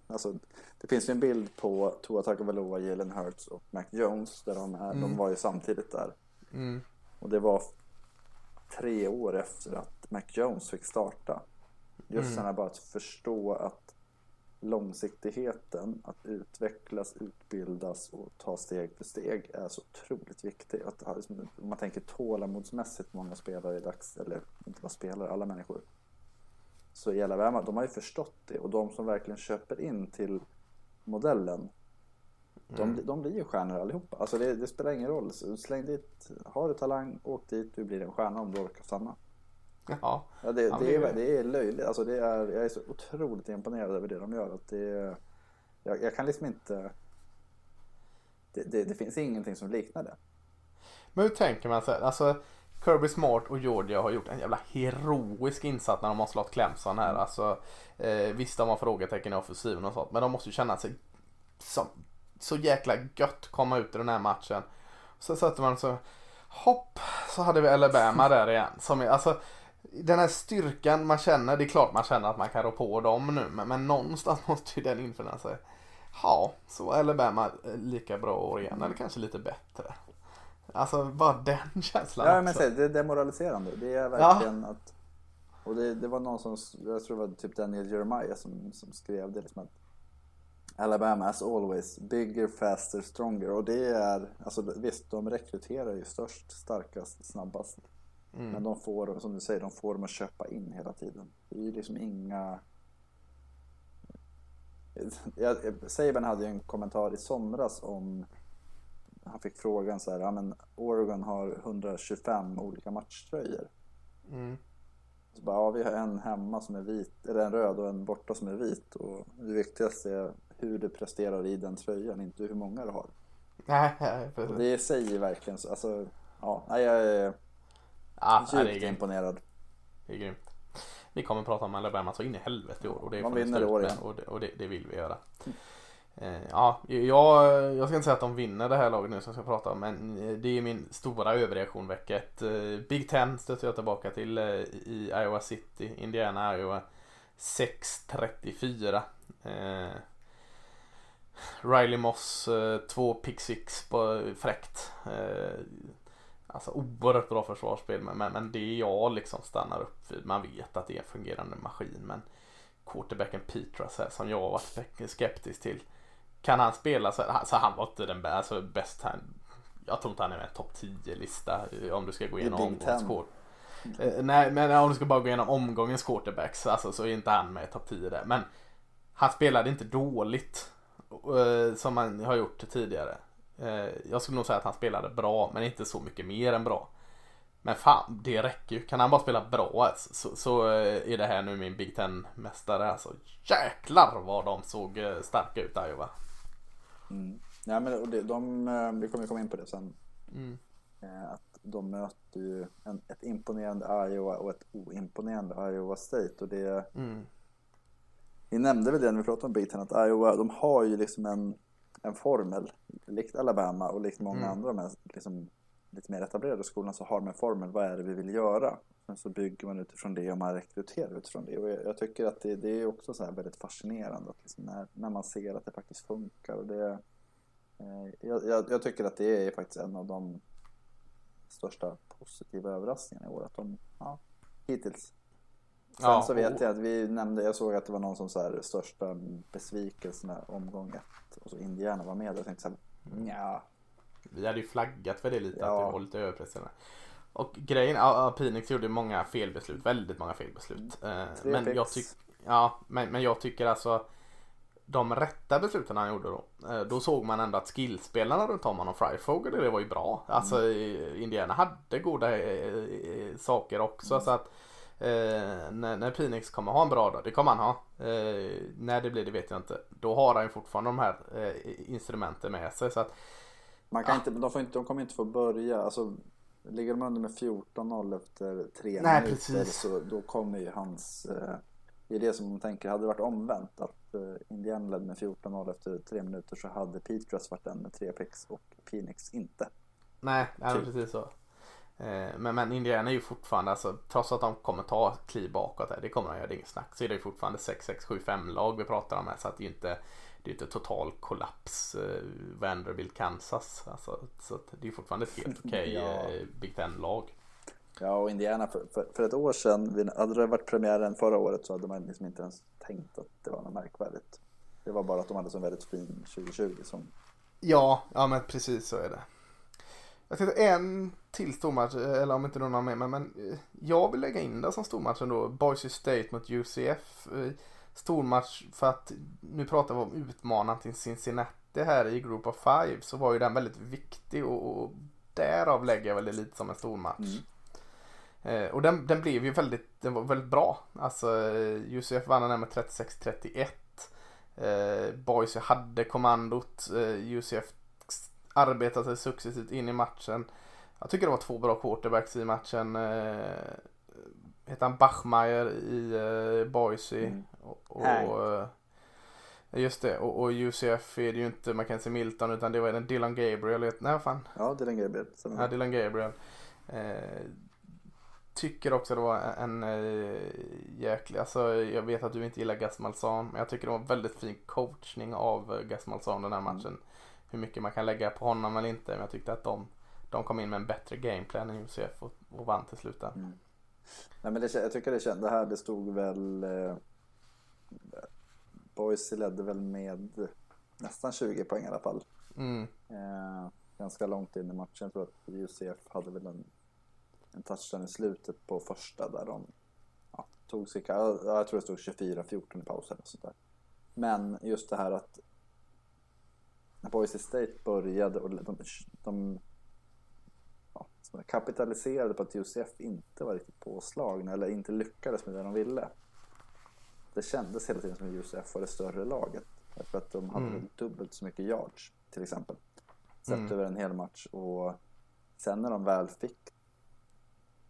alltså, det finns ju en bild på Tua Tagovailoa, Jalen Hurts och Mac Jones där de är, de Mm. var ju samtidigt där. Mm. Och det var tre år efter att Mac Jones fick starta. Just Mm. här bara att förstå att långsiktigheten, att utvecklas, utbildas och ta steg för steg är så otroligt viktigt. Att, liksom, om man tänker tålamodsmässigt många spelare i dags, eller inte bara spelare, alla människor. Så i Alabama, de har ju förstått det och de som verkligen köper in till modellen de, de blir ju stjärnor allihopa. Alltså det, det spelar ingen roll. Så Släng dit, har du talang, åk dit, du blir en stjärna om du orkar stanna. Ja. Ja, det, det, är, det är löjligt. Alltså det är, jag är så otroligt imponerad över det de gör. Att det, jag, jag kan liksom inte... Det, det, det finns ingenting som liknar det. Men hur tänker man sig? Alltså Kirby Smart och Georgia har gjort en jävla heroisk insats när de har slått Clemson här. Alltså, eh, visst de har frågetecken i offensiven och sånt. Men de måste ju känna sig som, så jäkla gött komma ut i den här matchen. Så sätter man så hopp så hade vi Alabama där igen. Som alltså, den här styrkan man känner, det är klart man känner att man kan rå på dem nu. Men, men någonstans måste ju den infinna sig. Ja, så Alabama lika bra år igen. Eller kanske lite bättre. Alltså bara den känslan Ja, men säg, det är demoraliserande. Det är verkligen att... Och det, det var någon som, jag tror det var typ Daniel Jeremiah som, som skrev det liksom att Alabama as always, bigger, faster, stronger. Och det är, alltså visst de rekryterar ju störst, starkast, snabbast. Mm. Men de får, som du säger, de får dem att köpa in hela tiden. Det är ju liksom inga... Jag, Saban hade ju en kommentar i somras om... Han fick frågan så här, ja men Oregon har 125 olika matchtröjor. Mm. Så bara, ja vi har en hemma som är vit, eller en röd och en borta som är vit. Och det viktigaste är hur du presterar i den tröjan, inte hur många du har. Nej, det säger verkligen så. Alltså, ja, nej, jag är Ja, det är djupt imponerad. Det är grymt. Vi kommer att prata om Alabama så in i helvete i år och det Man vinner i år igen. och, det, och det, det vill vi göra. Eh, ja, jag, jag ska inte säga att de vinner det här laget nu som jag ska prata om men eh, det är min stora överreaktion vecka ett. Eh, Big Ten stöter jag tillbaka till eh, i Iowa City, Indiana, Iowa 6-34. Eh, Riley Moss, två pick six på fräckt. Alltså oerhört bra försvarsspel men, men, men det jag liksom stannar upp vid. Man vet att det är en fungerande maskin men quarterbacken Petras här som jag har varit skeptisk till. Kan han spela så alltså han var inte den bä- alltså, bäst här. Jag tror inte han är med topp 10 lista eh, om du ska gå I igenom omgångens Ten. quar- Eh, nej men om du ska bara gå igenom omgångens quarterbacks alltså så är inte han med i topp 10 där. Men han spelade inte dåligt eh, som han har gjort tidigare. Eh, Jag skulle nog säga att han spelade bra men inte så mycket mer än bra. Men fan, det räcker ju. Kan han bara spela bra så, så eh, är det här nu min Big Ten-mästare. Alltså jäklar vad de såg eh, starka ut Iowa. Mm. Ja, men det, de, vi kommer komma in på det sen. Mm. Att de möter ju en, ett imponerande Iowa och ett oimponerande Iowa State. Och det, Mm. vi nämnde väl det när vi pratade om Big Ten att Iowa, de har ju liksom en, en formel. Likt Alabama och likt många Mm. andra med liksom, lite mer etablerade skolorna så har de en formel. Vad är det vi vill göra? Sen så bygger man utifrån det och man rekryterar utifrån det. Och jag, jag tycker att det, det är också så här väldigt fascinerande liksom när, när man ser att det faktiskt funkar. Och det, eh, jag, jag, jag tycker att det är faktiskt en av de största positiva överraskningarna i år. Att de, ja, hittills. Sen Ja, så vet och- jag att vi nämnde, jag såg att det var någon som så här största besvikelsen omgång ett och så Indiana var med. Jag tänkte så här, ja, Vi hade ju flaggat för det lite Ja. att det var lite överpresterande. Och grejen, ja, Phoenix gjorde många felbeslut, väldigt många felbeslut. Eh, Tre men, picks. jag tyck, ja, men, men jag tycker alltså de rätta besluten han gjorde då. eh, Då såg man ändå att skillspelarna runt om honom, Fryfogel, det var ju bra. Alltså eh, Indiana hade goda eh, eh, saker också. Så att eh, när, när Phoenix kommer ha en bra dag, det kommer han ha. Eh, när det blir det vet jag inte. Då har han ju fortfarande de här eh, instrumenten med sig. Så att man kan inte, de, får inte, de kommer inte få börja, alltså ligger de under med 14-0 efter tre Nej, minuter precis. så då kommer ju hans, eh, det är det som de tänker, hade det varit omvänt att eh, Indiana ledde med 14-0 efter tre minuter så hade Petras varit den med tre picks och Phoenix inte. Nej, Typ. precis så. Eh, Men, men Indiana är ju fortfarande, alltså, trots att de kommer ta kliv bakåt, här, det kommer de göra, det är inget snack, så är det ju fortfarande 6-6-7-5 lag vi pratar om här. Så att det är inte, det är inte total kollaps eh, Vanderbilt, Kansas. Alltså, så det är fortfarande ett helt okej Ja. eh, Big Ten-lag. Ja, och Indiana för, för, för ett år sedan, hade det varit premiären förra året så hade man liksom inte ens tänkt att det var något märkvärdigt. Det var bara att de hade så väldigt fin 2020 som Ja, ja men precis så är det. Jag tänkte en till stormatch, eh, eller om inte någon har med mig, men eh, jag vill lägga in det som stormatch ändå. Boise State mot UCF. Eh, Stormatch för att nu pratar vi om utmanaren till Cincinnati här i Group of Five så var ju den väldigt viktig och, och därav lägger jag väl det lite som en stormatch. Eh, och den, den blev ju väldigt, den var väldigt bra. Alltså UCF vann den här med 36-31. Eh, Boise hade kommandot. Eh, UCF arbetade sig successivt in i matchen. Jag tycker det var två bra quarterbacks i matchen. Eh, heter han Bachmeier i eh, Boise. Mm. Och, och, eh, just det, och, och UCF är det ju inte Mackenzie Milton utan det var den Dylan Gabriel. Nej fan. Ja, Dylan Gabriel. stämmer. Ja, Dylan Gabriel. Eh, tycker också det var en eh, jäklig, alltså jag vet att du inte gillar Malzahn, men jag tycker det var väldigt fin coachning av eh, Malzahn den här matchen. Hur mycket man kan lägga på honom eller inte, men jag tyckte att de, de kom in med en bättre gameplan än UCF och, och vann till slut. Mm. Nej, men det, jag tycker det kändes, det här det stod väl eh, Boise ledde väl med nästan 20 poäng i alla fall. Mm. Eh, ganska långt in i matchen. Jag tror att UCF hade väl en, en touchdown i slutet på första där de ja, tog sig, ja, jag tror det stod 24-14 i paus eller sånt där. Men just det här att Boise State började och de, de ja, kapitaliserade på att UCF inte var riktigt påslagna eller inte lyckades med det de ville. Det kändes hela tiden som att UCF var det större laget. För att de hade Mm. dubbelt så mycket yards till exempel. Sett Mm. över en hel match. Och sen när de väl fick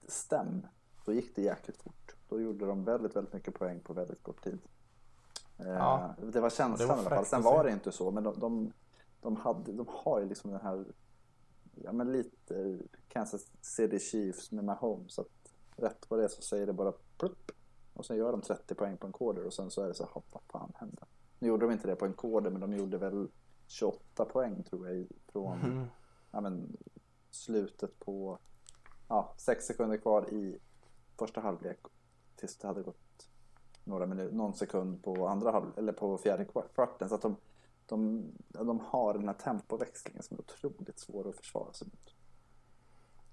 stäm, då gick det jäkligt fort. Då gjorde de väldigt, väldigt mycket poäng på väldigt kort tid. Eh, Ja. Det var känslan Det var i alla fall. Sen var det inte så, men de, de, de, hade, de har ju liksom den här, ja men lite Kansas City Chiefs med Mahomes. Så att rätt vad det är så säger det bara plupp. Och sen gör de 30 poäng på en quarter och sen så är det så här, vad fan hände? Nu gjorde de inte det på en quarter, men de gjorde väl 28 poäng tror jag från Mm. ja, men, slutet på ja, sex sekunder kvar i första halvlek tills det hade gått några minuter, någon sekund på andra halv, eller på fjärde kvart- kvarten. Så att de, de, de har den här tempoväxlingen som är otroligt svår att försvara sig mot.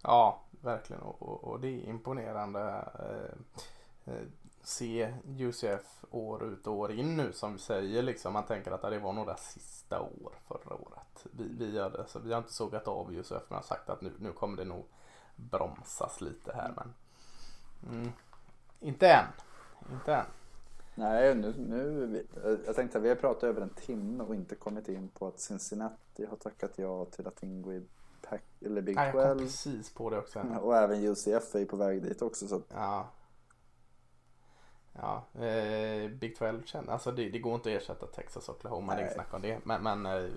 Ja, verkligen. Och, och, och det är imponerande. Eh, eh, se UCF år ut och år in nu som vi säger liksom. Man tänker att det var några sista år förra året. Vi, vi, hade, alltså, vi har inte sågat av UCF men har sagt att nu, nu kommer det nog bromsas lite här. Men mm, inte än. Inte än. Nej, nu, nu, jag tänkte att vi har pratat över en timme och inte kommit in på att Cincinnati har tackat ja till att ingå i Pac, eller Big Nej, jag kom 12 precis på det också. och även UCF är på väg dit också. Så Ja. Ja, eh, Big 12 känner, alltså det, det går inte att ersätta Texas och Oklahoma, det är inget Nej. snack om det. Men, men eh,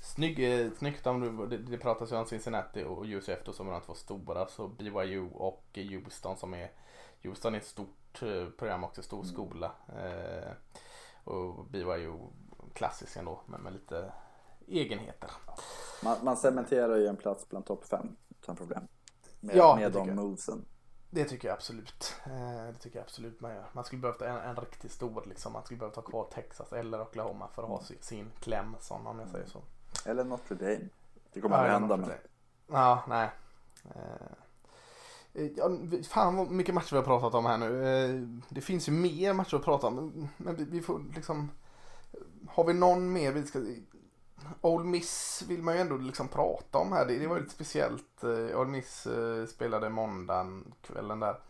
snygg, eh, snyggt om du, det, det pratas ju om Cincinnati och UCF då som är de två stora, så BYU och Houston som är, Houston är ett stort eh, program också, stor Mm. skola. Eh, och BYU klassisk ändå, men med lite egenheter. man, man cementerar ju en plats bland topp 5 utan problem. Med, Ja, med de jag. movesen. Det tycker jag absolut. Eh, det tycker jag absolut man gör. Man skulle behövt en, en riktigt stor liksom. Man skulle behövt ha kvar Texas eller Oklahoma för att ha sin, sin kläm sån om jag säger så. Eller Notre Dame. Det kommer aldrig Ja, hända. Notre Men... Ja, nej. Eh, ja, fan vad mycket matcher vi har pratat om här nu. Eh, det finns ju mer matcher att prata om. Men vi, får liksom. Har vi någon mer vi ska. Old Miss vill man ju ändå liksom prata om här. Det, det var ju lite speciellt. Eh, Old Miss spelade måndagen kvällen där.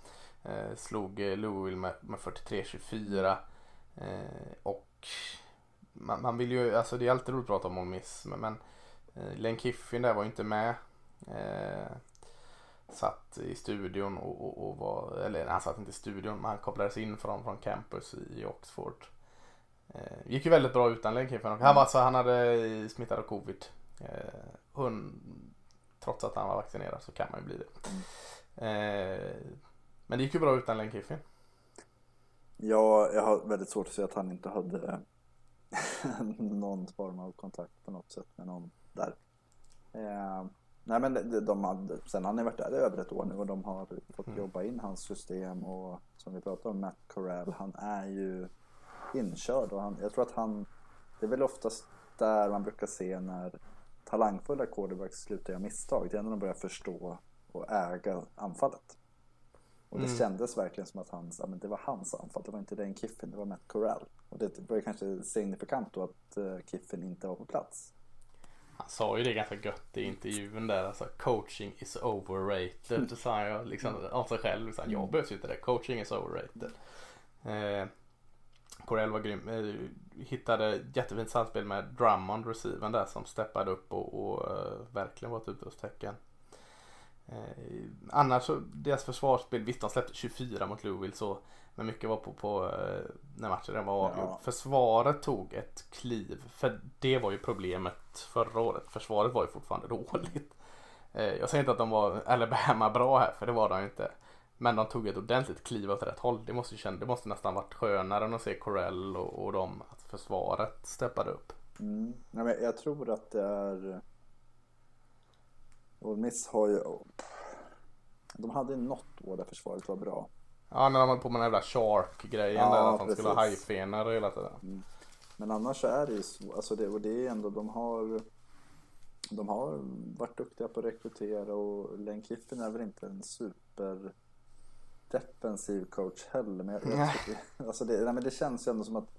Slog Louisville med, med 43-24. Och man, man vill ju, alltså det är alltid roligt att prata om Old Miss. Men, men Len Kiffin där var ju inte med. Eh, satt i studion och, och, och var, eller han satt inte i studion men han kopplades in från, från campus i Oxford. Eh, gick ju väldigt bra utan Kiffin. Han, var, alltså, han hade smittad av covid. Eh, hon, trots att han var vaccinerad så kan man ju bli det. Eh, men det gick ju bra utan Len Kiffin. Ja, jag har väldigt svårt att se att han inte hade någon form av kontakt på något sätt med någon där. Eh, nej men de, de hade, sen har han ju varit där i över ett år nu och de har fått Mm. jobba in hans system och som vi pratade om Matt Corral, han är ju inkörd och han, jag tror att han, det är väl oftast där man brukar se när talangfulla quarterbacks slutar göra misstag. Det är när de börjar förstå och äga anfallet. Och det Mm. kändes verkligen som att hans, ja, men det var hans anfall. Det var inte Dane Kiffin, det var Matt Corral. Och det var kanske signifikant då att eh, Kiffin inte var på plats. Han sa ju det ganska gött i intervjun där. Alltså coaching is overrated. Det sa han ju liksom av sig själv. Så han, jag behövs ju inte det. Coaching is overrated. Eh, Corell var grym. Eh, hittade jättefint samspel med Drummond, receiven där som steppade upp och, och eh, verkligen var ett utropstecken. Eh, annars så, deras försvarsspel, visst de släppte 24 mot Louisville så men mycket var på, på eh, när matchen redan var avgjord. Ja. Försvaret tog ett kliv. För det var ju problemet förra året. Försvaret var ju fortfarande dåligt. Eh, jag säger inte att de var Alabama bra här, för det var de inte. Men de tog ett ordentligt kliv åt rätt håll. Det måste, känna, det måste nästan varit skönare än att se Corell och, och dem, att försvaret steppade upp. Mm. Nej, men jag tror att det är... Och Miss har ju... De hade något år där försvaret var bra. Ja, när de höll på med den jävla Shark-grejen Ja, där, att de skulle ha hajfenor hela tiden. Men annars är det ju så, alltså det, och det är ändå, de har de har varit duktiga på att rekrytera och Len Kiffin är väl inte en super defensiv coach heller. Men jag, jag tycker, alltså det, nej, men det känns ju ändå som att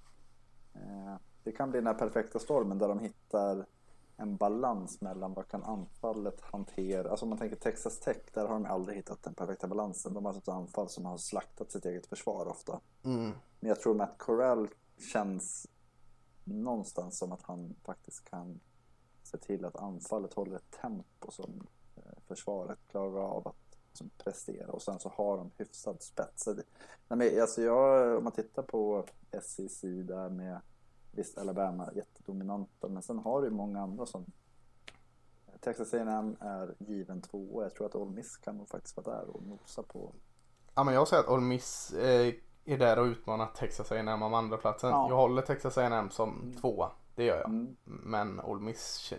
eh, det kan bli den här perfekta stormen där de hittar en balans mellan vad kan anfallet hantera. Alltså om man tänker Texas Tech, där har de aldrig hittat den perfekta balansen. De har haft ett anfall som har slaktat sitt eget försvar ofta. Mm. Men jag tror Matt Corral känns någonstans som att han faktiskt kan se till att anfallet håller ett tempo som eh, försvaret klarar av att liksom, prestera och sen så har de hyfsad spets. Nej, men, alltså jag, om man tittar på SEC där med visst Alabama jättedominanta men sen har du många andra som Texas A&M är given två. Jag tror att Ole Miss kan nog faktiskt vara där och nosa på. Ja men jag säger att Ole Miss eh, är där och utmanar Texas A&M om andra platsen. Ja. Jag håller Texas A&M som mm. tvåa. Det gör jag. Mm. Men Ole Miss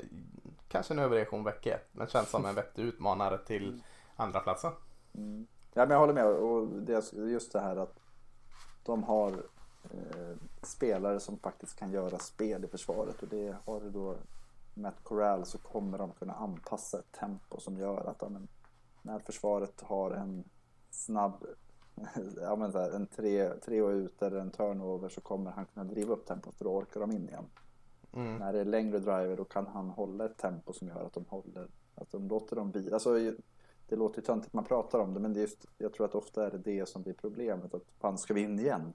kanske en överreaktion vecka ett. Men känns som en vettig utmanare till mm. andra platsen. Mm. Ja men jag håller med. Och det är just det här att de har spelare som faktiskt kan göra spel i försvaret. Och det har du då Matt Corral så kommer de kunna anpassa ett tempo som gör att ja, men, när försvaret har en snabb ja, men så här, en tre, tre och ut eller en turnover så kommer han kunna driva upp tempot för då orkar de in igen. Mm. När det är längre driver då kan han hålla ett tempo som gör att de håller, att de låter dem vila. Alltså, det låter ju töntigt man pratar om det men det är just, jag tror att ofta är det det som blir problemet. Att fan ska vi in igen?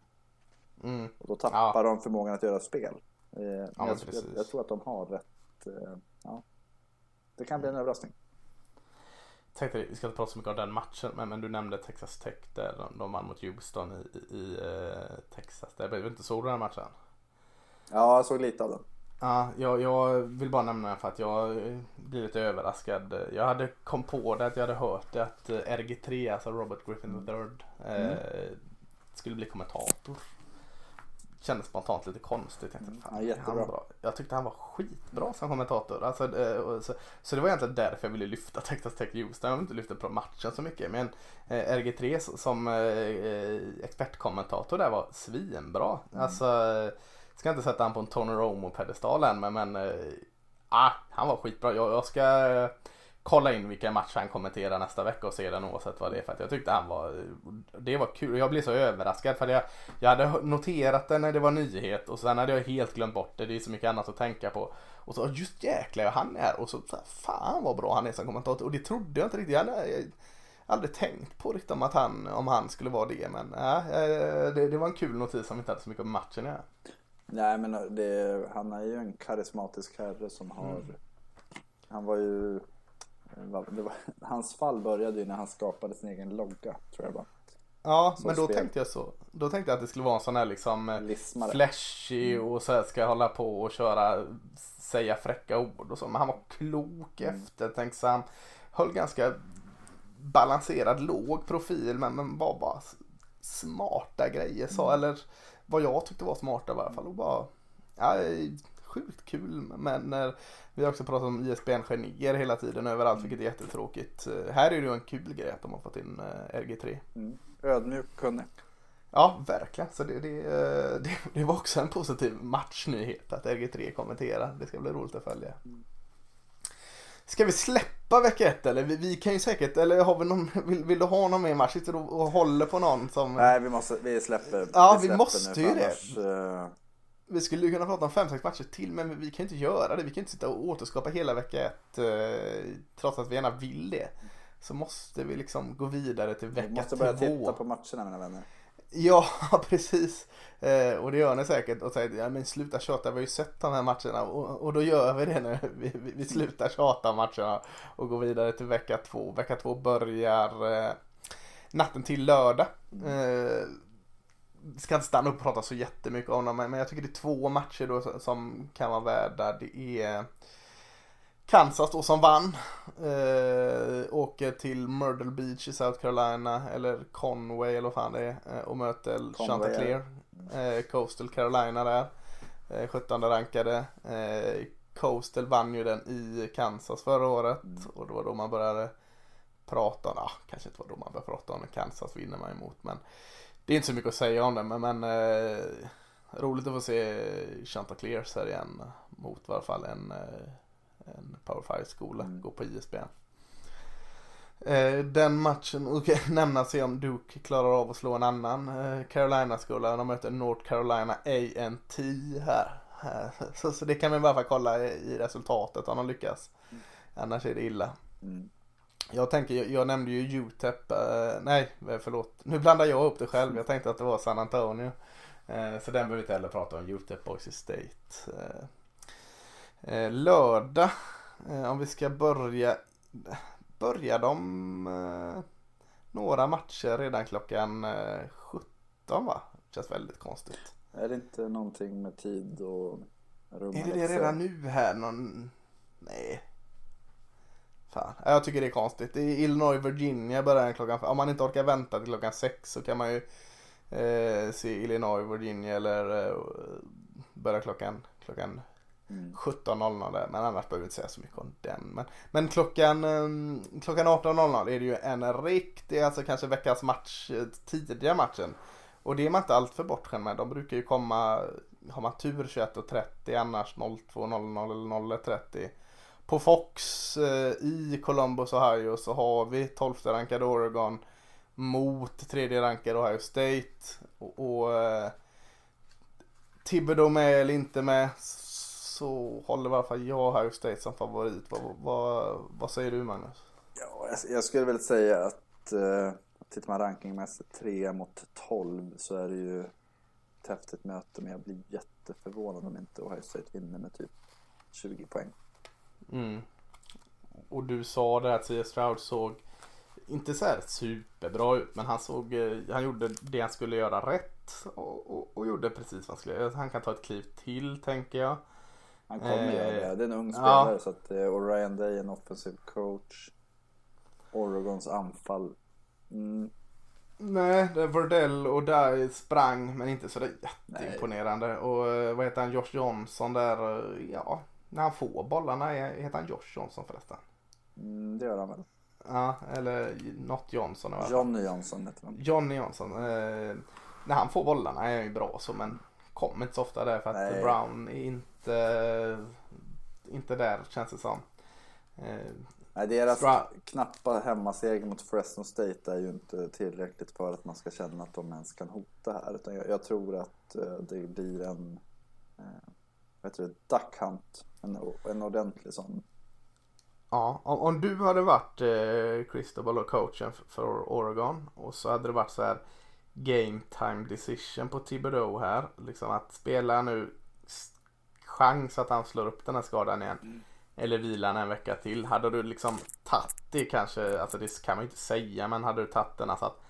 Mm. Och då tappar ja. de förmågan att göra spel. Eh, ja, jag, jag, jag, tror att de har rätt. Eh, ja. Det kan bli en överraskning tänkte vi ska inte prata så mycket om den matchen men, men du nämnde Texas Tech där de, de vann mot Houston i, i, i uh, Texas. Det blev inte så den här matchen? Ja, jag såg lite av den. Ja, jag, jag vill bara nämna den för att jag blir lite överraskad. Jag hade kom på det att jag hade hört det att eh, RG3, alltså Robert Griffin III, mm. eh, skulle bli kommentator kändes spontant lite konstigt. Jag, tänkte, fan, ja, han bra. jag tyckte han var skitbra som kommentator. Alltså, eh, så, så det var egentligen därför jag ville lyfta Texas Tech Houston. Jag vill inte lyfta på matchen så mycket. Men eh, RG3 som eh, expertkommentator där var svinbra. Mm. Alltså, ska inte sätta han på en Tony Romo-pedestal än men, men eh, ah, han var skitbra. Jag, jag ska kolla in vilka matcher han kommenterar nästa vecka och se den oavsett vad det är för att jag tyckte han var Det var kul jag blev så överraskad för jag, jag hade noterat det när det var nyhet och sen hade jag helt glömt bort det. Det är så mycket annat att tänka på. Och så just jäklar han är här och så, så fan vad bra han är som kommentator och det trodde jag inte riktigt. Jag hade aldrig tänkt på riktigt om att han, om han skulle vara det men äh, det, det var en kul notis som inte hade så mycket om matchen ja. Nej men det, han är ju en karismatisk herre som har mm. Han var ju var, hans fall började ju när han skapade sin egen logga, tror jag bara. Ja, så men då spel. tänkte jag så. Då tänkte jag att det skulle vara en sån här liksom eh, Lismare. flashy mm. och så här ska hålla på och köra, säga fräcka ord och så. Men han var klok, mm. eftertänksam, höll ganska balanserad, låg profil men, men var bara smarta grejer. Så, mm. Eller vad jag tyckte var smarta i alla fall. Och bara, ja, sjukt kul. Men när, vi har också pratat om ISBN-genier hela tiden överallt mm. vilket är jättetråkigt. Eh, här är det ju en kul grej att de har fått in eh, RG3. Mm. Ödmjuk, kunnig. Ja, verkligen. Så det, det, eh, det, det, var också en positiv matchnyhet att RG3 kommenterar. Det ska bli roligt att följa. Mm. Ska vi släppa vecka ett eller? Vi, vi, kan ju säkert, eller har vi någon, vill, vill du ha någon mer match? Sitter du och håller på någon som... Nej, vi måste, vi släpper. Ja, vi, vi måste ju det. Annars, vi skulle ju kunna prata om fem, sex matcher till men vi kan inte göra det. Vi kan inte sitta och återskapa hela vecka ett eh, trots att vi gärna vill det. Så måste vi liksom gå vidare till vecka två. Vi måste börja två. titta på matcherna mina vänner. Ja, precis. Eh, och det gör ni säkert och säger ja men sluta tjata, vi har ju sett de här matcherna och, och då gör vi det nu. Vi, vi, vi slutar tjata matcherna och går vidare till vecka två. Vecka två börjar eh, natten till lördag. Mm. Eh, ska inte stanna upp och prata så jättemycket om dem, men jag tycker det är två matcher då som kan vara värda. Det är Kansas då som vann. Eh, åker till Myrtle Beach i South Carolina eller Conway eller vad fan det är eh, och möter Chanticleer. Eh, Coastal Carolina där. Eh, 17 rankade. Eh, Coastal vann ju den i Kansas förra året mm. och då var då man började prata om, ah, kanske inte var då man började prata om Kansas vinner man emot men det är inte så mycket att säga om det men, men eh, roligt att få se Chanticleers här igen mot i alla fall en, eh, en Power 5-skola, mm. gå på ISBN. Eh, den matchen, och nämna se om Duke klarar av att slå en annan eh, Carolina-skola. De möter North Carolina A&T här. Så, så det kan vi i alla fall kolla i resultatet om de lyckas. Mm. Annars är det illa. Mm. Jag tänker, jag, jag nämnde ju UTEP, uh, nej förlåt, nu blandar jag upp det själv. Jag tänkte att det var San Antonio. Eh, så den behöver vi inte heller prata om. UTEP Boise State. Eh, eh, lördag. Eh, om vi ska börja. Börjar de eh, några matcher redan klockan 17 va? Känns väldigt konstigt. Är det inte någonting med tid och rum? Är det det redan nu här? Någon... Nej. Fan, jag tycker det är konstigt. I Illinois, Virginia börjar den klockan Om man inte orkar vänta till klockan sex så kan man ju eh, se Illinois, Virginia eller eh, börja klockan, klockan mm. 17.00 där. Men annars behöver vi inte säga så mycket om den. Men, men klockan, eh, klockan 18.00 är det ju en riktig, alltså kanske veckans match, eh, tidiga matchen. Och det är man inte alltför bortskämd med. De brukar ju komma, har man tur 21.30 annars 02.00 eller 01.30. På Fox eh, i Columbus, Ohio så har vi 12 rankade Oregon mot tredje rankade Ohio State. Och, och eh, Thibodeau med eller inte med så håller i alla fall jag Ohio State som favorit. Vad, vad, vad säger du Magnus? Ja, jag, jag skulle väl säga att eh, tittar man rankingmässigt 3 mot 12 så är det ju ett häftigt möte men jag blir jätteförvånad om inte Ohio State vinner med typ 20 poäng. Mm. Och du sa det att C.S. Stroud såg inte så här superbra ut men han såg, eh, han gjorde det han skulle göra rätt och, och, och gjorde precis vad han skulle. Han kan ta ett kliv till tänker jag. Han kommer eh, göra det. Det är en ung spelare ja. så att, eh, och Ryan Day en offensiv coach. Oregons anfall. Mm. Nej, det Verdell och där sprang men inte sådär jätteimponerande. Nej. Och eh, vad heter han, Josh Johnson där, ja, när han får bollarna, heter han Josh Johnson förresten? Mm, det gör han väl. Ja, eller något Johnson. Johnny Johnson heter han. Johnny Johnson. Eh, när han får bollarna är han ju bra så men kommer inte så ofta där för att Nej. Brown är inte, inte där känns det som. Eh, Nej, deras Stra knappa hemmaseger mot Fresno State är ju inte tillräckligt för att man ska känna att de ens kan hota här. Utan jag, jag tror att eh, det blir en eh, vet du, duck hunt. En, en ordentlig sån. Ja, om, om du hade varit eh, Cristobal och coachen för, för Oregon och så hade det varit så här game time decision på Thibodeau här. Liksom att spela nu chans att han slår upp den här skadan igen. Mm. Eller vilan en vecka till. Hade du liksom tagit det kanske, alltså det kan man ju inte säga, men hade du tagit den alltså att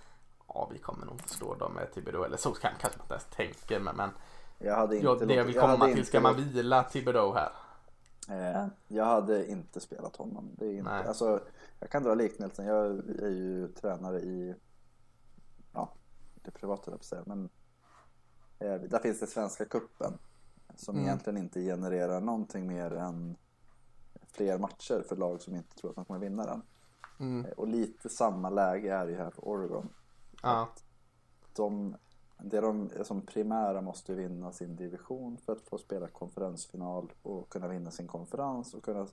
ja, vi kommer nog inte slå dem med Thibodeau. Eller så kan, kanske man inte ens tänker, men, men jag hade inte ja, det jag vill komma jag till, ska man vila Thibodeau här? Eh, jag hade inte spelat honom. Det är inte, alltså, jag kan dra liknelsen. Jag är ju tränare i ja, det privata säga, men eh, där finns det Svenska kuppen som mm. egentligen inte genererar någonting mer än fler matcher för lag som inte tror att man kommer vinna den. Mm. Eh, och lite samma läge är det här för Oregon. Ja. de det de som primära måste vinna sin division för att få spela konferensfinal och kunna vinna sin konferens och kunna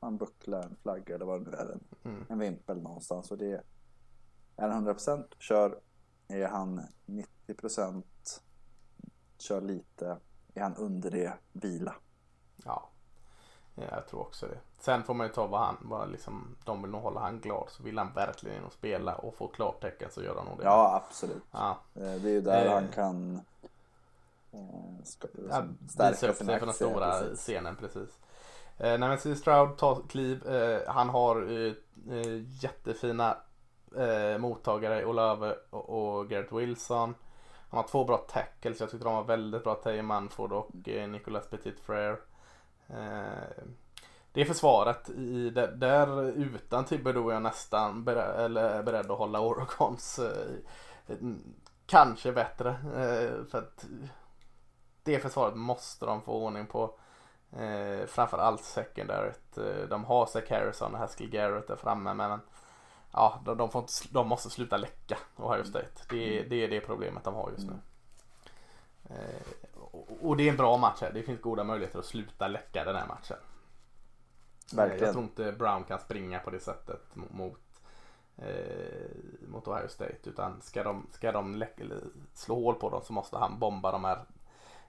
man buckla en flagga eller vad det nu är, en, mm. en vimpel någonstans. Och det är han 100% kör, är han 90% kör lite, är han under det, vila. Ja, jag tror också det. Sen får man ju ta vad han, vad liksom, de vill nog hålla han glad. Så vill han verkligen och spela och få klartecken så gör han nog det. Ja absolut. Ja. Eh, det är ju där eh, han kan eh, ska, ja, visa upp sig för den stora precis. scenen precis. Eh, nej men C. Stroud tar kliv. Eh, han har eh, eh jättefina mottagare Olave och, och Garrett Wilson. Han har två bra tackles. Jag tyckte de var väldigt bra. Taylor Manford och eh, Nicolas Petit Frere. Eh, det försvaret i det, där utan Thibodeau är jag nästan beredd, eller beredd att hålla Oregons eh, kanske bättre. Eh, för att det försvaret måste de få ordning på. Eh, framförallt secondaryt. De har Zach Harrison och Haskell Garrett där framme men ja, de, de, får inte, de måste sluta läcka Ohio State. Det, det är det problemet de har just nu. Eh, och det är en bra match här. Det finns goda möjligheter att sluta läcka den här matchen. Verkligen. Jag tror inte Brown kan springa på det sättet mot, eh, mot Ohio State. Utan ska de, ska de läcka, slå hål på dem så måste han bomba de här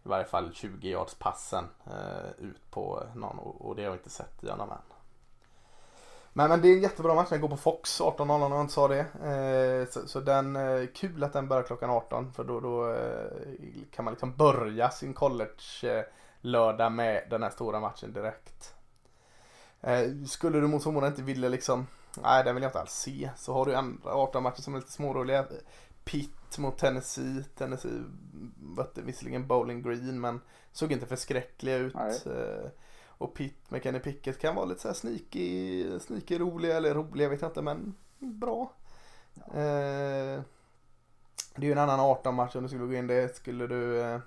i varje fall 20 yards passen eh, ut på någon och, och det har jag inte sett i honom än. Men, men det är en jättebra match. Den går på Fox 18.00 om jag inte sa det. Eh, så, så den, eh, kul att den börjar klockan 18 för då, då eh, kan man liksom börja sin college eh, lördag med den här stora matchen direkt. Skulle du mot förmodan inte vilja liksom, nej den vill jag inte alls se. Så har du andra 18 matcher som är lite småroliga. Pitt mot Tennessee. Tennessee mötte visserligen Bowling Green men såg inte förskräckliga ut. Eh, och Pitt med Kenny Pickett kan vara lite så här sneaky, sneaky roliga eller roliga vet jag inte men bra. Ja. Eh, det är ju en annan 18 match om du skulle gå in det. Skulle du eh,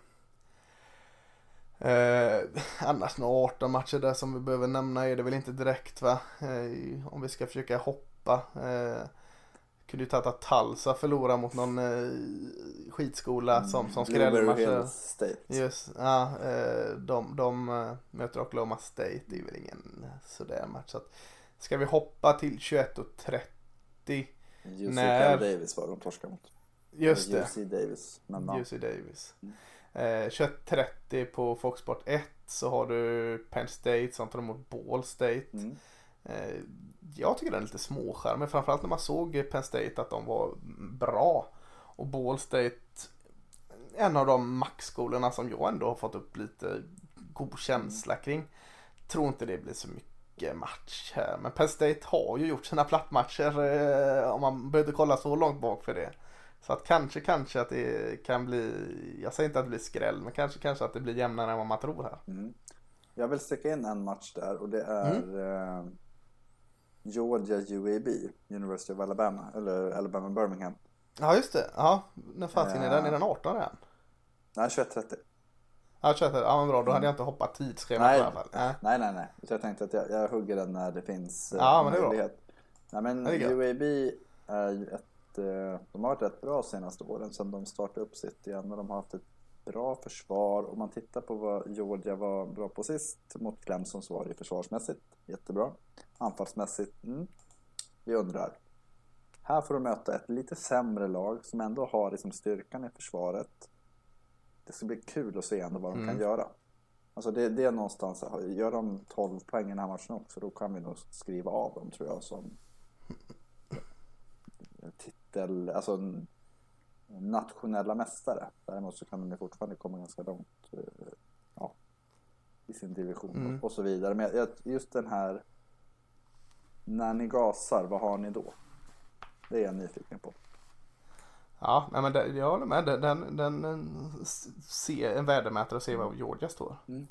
Eh, annars några 18 matcher där som vi behöver nämna är det väl inte direkt va. Eh, om vi ska försöka hoppa. Eh, kunde ju tagit att Talsa förlora mot någon eh, skitskola som, som skrällmatcher. Just, ja, eh, de, de uh, möter Oklahoma State. Det är väl ingen sådär match. Så att, ska vi hoppa till 21.30. UC när... Davis var de torskade mot. Just det. UC Davis. Men, UC Davis. Mm. Eh, 21.30 på Fox Sport 1 så har du Penn State som tar emot Ball State. Mm. Eh, jag tycker den är lite småskärmig. Framförallt när man såg Penn State att de var bra. Och Ball State, en av de maxskolorna som jag ändå har fått upp lite god känsla kring. Tror inte det blir så mycket match här. Men Penn State har ju gjort sina plattmatcher eh, om man behöver kolla så långt bak för det. Så att kanske, kanske att det kan bli, jag säger inte att det blir skräll, men kanske, kanske att det blir jämnare än vad man tror här. Mm. Jag vill sticka in en match där och det är mm. Eh, Georgia UAB, University of Alabama, eller Alabama Birmingham. Ja just det, ja. När fasiken är den? Är den 18 än? Nej, 21.30. Ja, 21, ja men bra, då hade jag inte hoppat tidsschemat nej, i alla fall. Nej, nej, nej. nej. Så jag tänkte att jag, jag hugger den när det finns ja, eh, men det är bra. Nej men UAB är ju ett Eh, de har varit rätt bra senaste åren sedan de startade upp sitt igen och de har haft ett bra försvar. Om man tittar på vad Georgia var bra på sist mot Clemson så var det försvarsmässigt jättebra. Anfallsmässigt, mm, vi undrar. Här får de möta ett lite sämre lag som ändå har liksom styrkan i försvaret. Det ska bli kul att se ändå vad de mm. kan göra. Alltså det, det, är någonstans, gör de 12 poäng i den här matchen också då kan vi nog skriva av dem tror jag som titel, alltså nationella mästare. Däremot så kan de fortfarande komma ganska långt eh, ja, i sin division mm. och så vidare. Men just den här, när ni gasar, vad har ni då? Det är jag nyfiken på. Ja, men det, jag håller med. Den, den, den se, en värdemätare och se var Georgia står. Mm.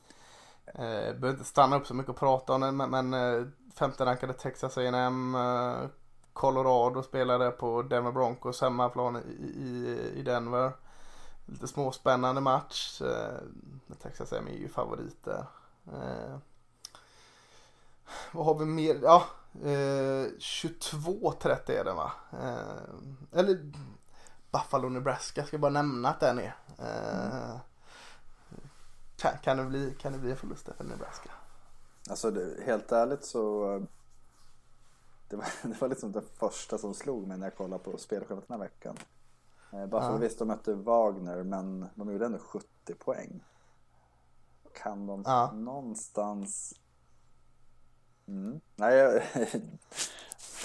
Eh, behöver inte stanna upp så mycket och prata om den, men, men eh, femte rankade Texas A&M Colorado spelade på Denver Broncos hemmaplan i, i, i Denver. Lite småspännande match. Eh, Texas är ju favoriter. Eh, vad har vi mer? Ja, eh, 22-30 är det va? Eh, eller Buffalo, Nebraska ska jag bara nämna att den är. Eh, kan, kan, det bli, kan det bli en förlust för Nebraska? Alltså det, helt ärligt så eh, det var, det var liksom det första som slog mig när jag kollade på spelschemat den här veckan. Eh, bara för ja. visst, de mötte Wagner men de gjorde ändå 70 poäng. Kan de ja. någonstans... Mm. Nej,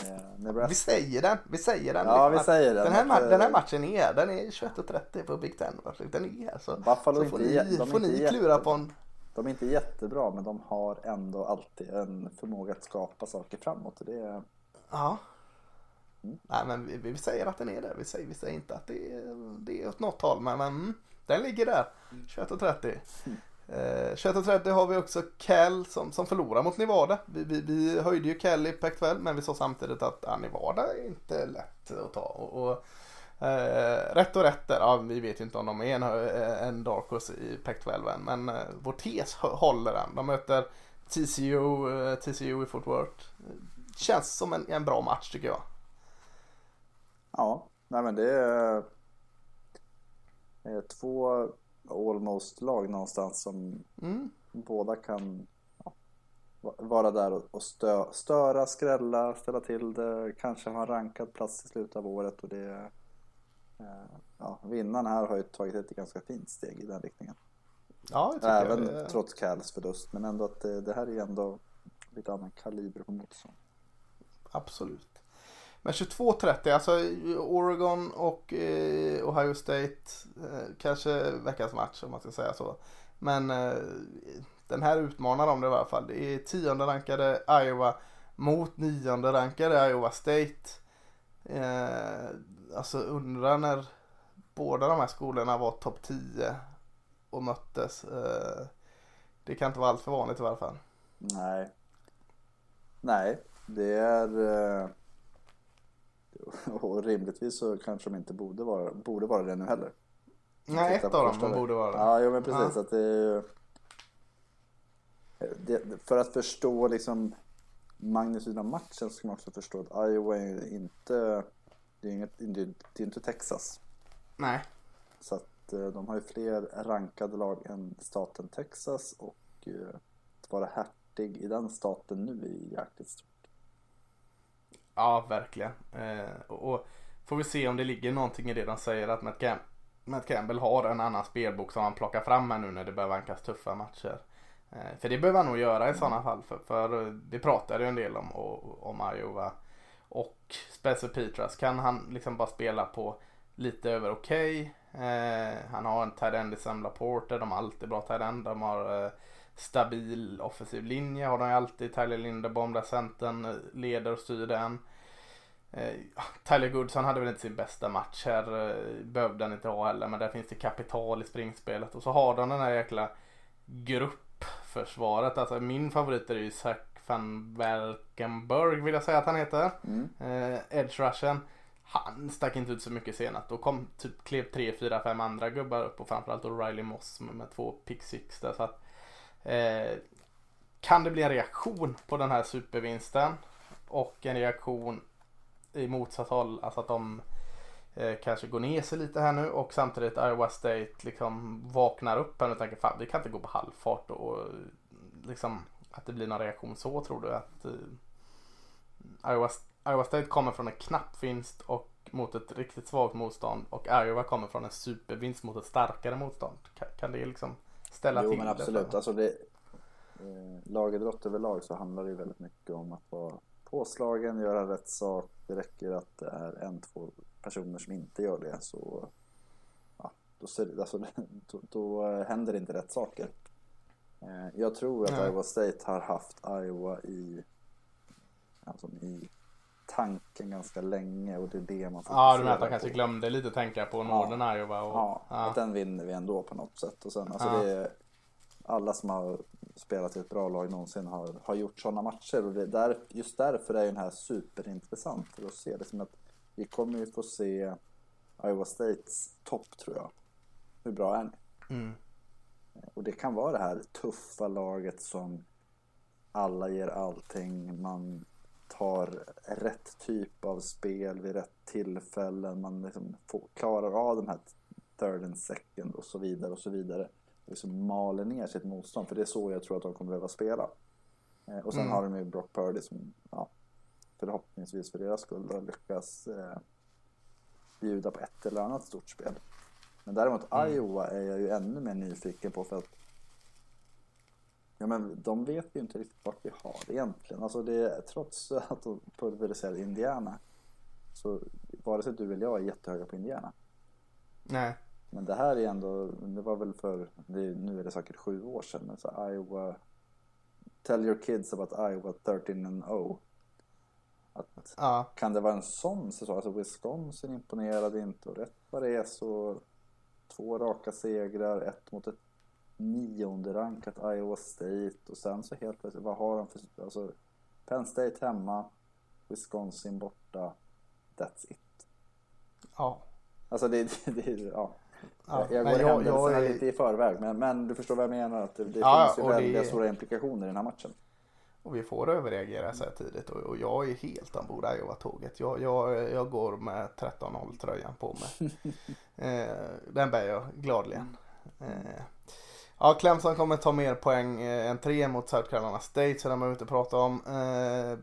eh, Vi säger den, vi säger den. Ja, vi säger den. Den här, ma- den här matchen är, den är 21.30 på Big Ten. Den är här så, Buffalo så får ni, de får ni klura på en... De är inte jättebra men de har ändå alltid en förmåga att skapa saker framåt. Det är, Ja. Mm. Nej men vi, vi, säger att den är där. Vi säger, vi säger inte att det är, det är åt något håll. Men, men mm, den ligger där. 21.30. Mm. Eh, 21.30 har vi också Cal som, som förlorar mot Nevada. Vi, vi, vi höjde ju Cal i Pac-12 men vi sa samtidigt att ja, Nevada är inte lätt att ta. Och, och eh, rätt och rätt där, ja, vi vet ju inte om de är en, en dark horse i Pac-12 än. Men eh, vår tes håller den. De möter TCU, eh, TCU i Fort Worth känns som en, en bra match tycker jag. Ja, nej men det är, är två almost lag någonstans som mm. båda kan ja, vara där och stö, störa, skrälla, ställa till det, kanske ha en rankad plats i slutet av året och det eh, ja, vinnaren här har ju tagit ett ganska fint steg i den riktningen. Ja, Även jag, trots Cals förlust men ändå att det, det här är ändå lite annan kaliber på motstånd absolut. Men 22.30, alltså Oregon och eh, Ohio State, eh, kanske veckans match om man ska säga så. Men eh, den här utmanar de det i alla fall. Det är tionde rankade Iowa mot nionde rankade Iowa State. Eh, alltså undrar när båda de här skolorna var topp 10 och möttes. Eh, det kan inte vara allt för vanligt i alla fall. Nej. Nej, det är... Eh, och rimligtvis så kanske de inte borde vara, borde vara det nu heller. Nej, ett av dem borde vara det. Ja, jo, men precis. Ja. Att det. Det, för att förstå liksom magnituden av matchen så ska man också förstå att Iowa är inte... Det är, inget, det är inte Texas. Nej. Så att eh, de har ju fler rankade lag än staten Texas och eh, att vara hertig i den staten nu är jäkligt stort. Ja, verkligen. Eh, och får vi se om det ligger någonting i det de säger att Matt, Cam Matt Campbell har en annan spelbok som han plockar fram här nu när det börjar vankas tuffa matcher. Eh, för det behöver han nog göra i sådana fall. För, för det pratade ju en del om, om Iowa. Och Spencer Petras kan han liksom bara spela på lite över okej. Okay. Eh, han har en tight end i Sam Laporte. De har alltid bra tight end. De har eh, stabil offensiv linje har de ju alltid. Tyler Linderbaum där centern eh, leder och styr den. Eh, Tyler Goodson hade väl inte sin bästa match här. Eh, behövde han inte ha heller. Men där finns det kapital i springspelet. Och så har de den här jäkla gruppförsvaret. Alltså min favorit är ju Zach van Valkenburg vill jag säga att han heter. Mm. Eh, Edge rushen. Han stack inte ut så mycket senast. Då kom typ klev tre, fyra, fem andra gubbar upp och framförallt då Riley Moss med, med två pick six där. Så att, eh, kan det bli en reaktion på den här supervinsten och en reaktion i motsatt håll, alltså att de eh, kanske går ner sig lite här nu och samtidigt Iowa State liksom vaknar upp här och tänker fan vi kan inte gå på halvfart och, och liksom att det blir någon reaktion så tror du att eh, Iowa, Iowa State kommer från en knapp vinst och mot ett riktigt svagt motstånd och Iowa kommer från en supervinst mot ett starkare motstånd. Kan, kan det liksom ställa jo, till men absolut. Alltså det, eh, lagidrott överlag så handlar det ju väldigt mycket om att vara påslagen, göra rätt sak. Det räcker att det är en, två personer som inte gör det så ja, då, ser, alltså, då, då händer inte rätt saker. Eh, jag tror att Nej. Iowa State har haft Iowa i, alltså, i tanken ganska länge och det är det man får Ja, du menar att han kanske glömde lite tänka på Norden ja. Iowa och, ja, ja, att den vinner vi ändå på något sätt. Och sen, alltså ja. det är, alla som har spelat i ett bra lag någonsin har, har gjort sådana matcher och det där, just därför är den här superintressant för att se det som att vi kommer ju få se Iowa States topp tror jag. Hur bra är ni? Mm. Och det kan vara det här tuffa laget som alla ger allting. Man tar rätt typ av spel vid rätt tillfällen. Man liksom får, klarar av de här third and second och så vidare och så vidare. Liksom maler ner sitt motstånd. För det är så jag tror att de kommer behöva spela. Eh, och sen mm. har de ju Brock Purdy som ja, förhoppningsvis för deras skull då lyckas eh, bjuda på ett eller annat stort spel. Men däremot mm. Iowa är jag ju ännu mer nyfiken på för att Ja men de vet ju inte riktigt vart vi har egentligen. Alltså det, trots att de pulveriserade Indiana så vare sig du eller jag är jättehöga på Indiana. Nej. Men det här är ändå, det var väl för, det, nu är det säkert sju år sedan, men så Iowa Tell your kids about Iowa 13 and 0. Att, ja. Kan det vara en sån säsong? Alltså Wisconsin imponerade inte och rätt vad det är så två raka segrar, ett mot ett nionde rankat Iowa State och sen så helt plötsligt, vad har de för, alltså Penn State hemma, Wisconsin borta, that's it. Ja. Alltså det, det, ja. Ja, jag går jag, händelserna jag, jag, lite i förväg men, men du förstår vad jag menar att det, det ja, finns ju väldigt det... stora implikationer i den här matchen. Och vi får överreagera så här tidigt och, och jag är helt ombord Iowa-tåget. Jag, jag, jag går med 13-0 tröjan på mig. eh, den bär jag gladligen. Eh, Ja, Clemson kommer ta mer poäng eh, än tre mot South Carolina State så den behöver vi inte prata om. Eh,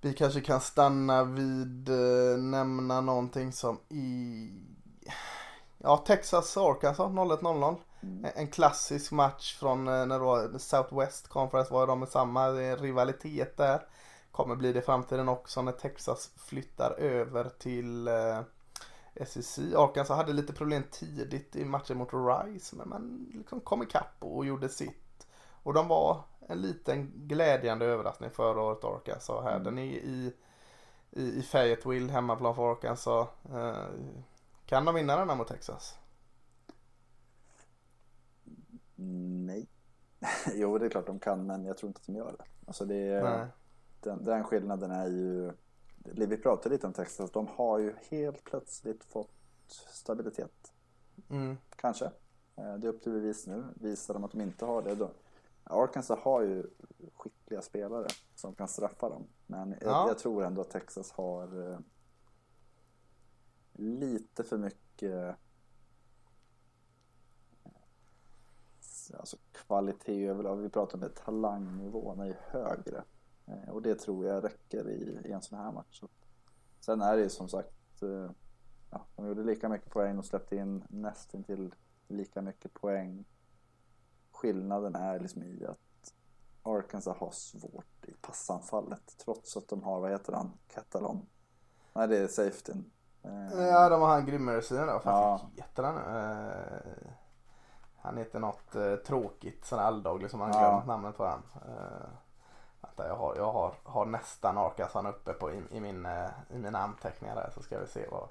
vi kanske kan stanna vid eh, nämna någonting som i Ja, Texas Arkansas 01-00. Mm. En klassisk match från när då Southwest Conference var de med samma rivalitet där. kommer bli det i framtiden också när Texas flyttar över till SEC. Arkansas hade lite problem tidigt i matchen mot Rice men man liksom kom ikapp och gjorde sitt. Och de var en liten glädjande överraskning förra året Arkansas här. Mm. Den är i, i, i Fayetteville, hemmaplan för Arkansas. Eh, kan de vinna den här mot Texas? Nej. jo, det är klart de kan, men jag tror inte att de gör det. Alltså det är, den, den skillnaden är ju... Vi pratade lite om Texas. De har ju helt plötsligt fått stabilitet. Mm. Kanske. Eh, Det är upp till bevis nu. Visar de att de inte har det då. Arkansas har ju skickliga spelare som kan straffa dem. Men jag, Ja. jag tror ändå att Texas har eh, lite för mycket eh, alltså kvalitet överlag. Vi pratar om det, talangnivån är ju högre. Eh, Och det tror jag räcker i, i en sån här match. Så. Sen är det ju som sagt, eh, ja, de gjorde lika mycket poäng och släppte in nästintill lika mycket poäng. Skillnaden är liksom i att Arkansas har svårt i passanfallet trots att de har, vad heter han, Catalon? Nej det är safetyn. Eh, Ja, de har han Grimmersin då. Vad Ja. fan heter han? Eh, han heter något eh, tråkigt, sån alldaglig som man Ja. glömt namnet på han. Eh, vänta, jag har, jag har, har nästan Arkansas uppe på i, i, min, eh, i mina anteckningar där så ska vi se vad,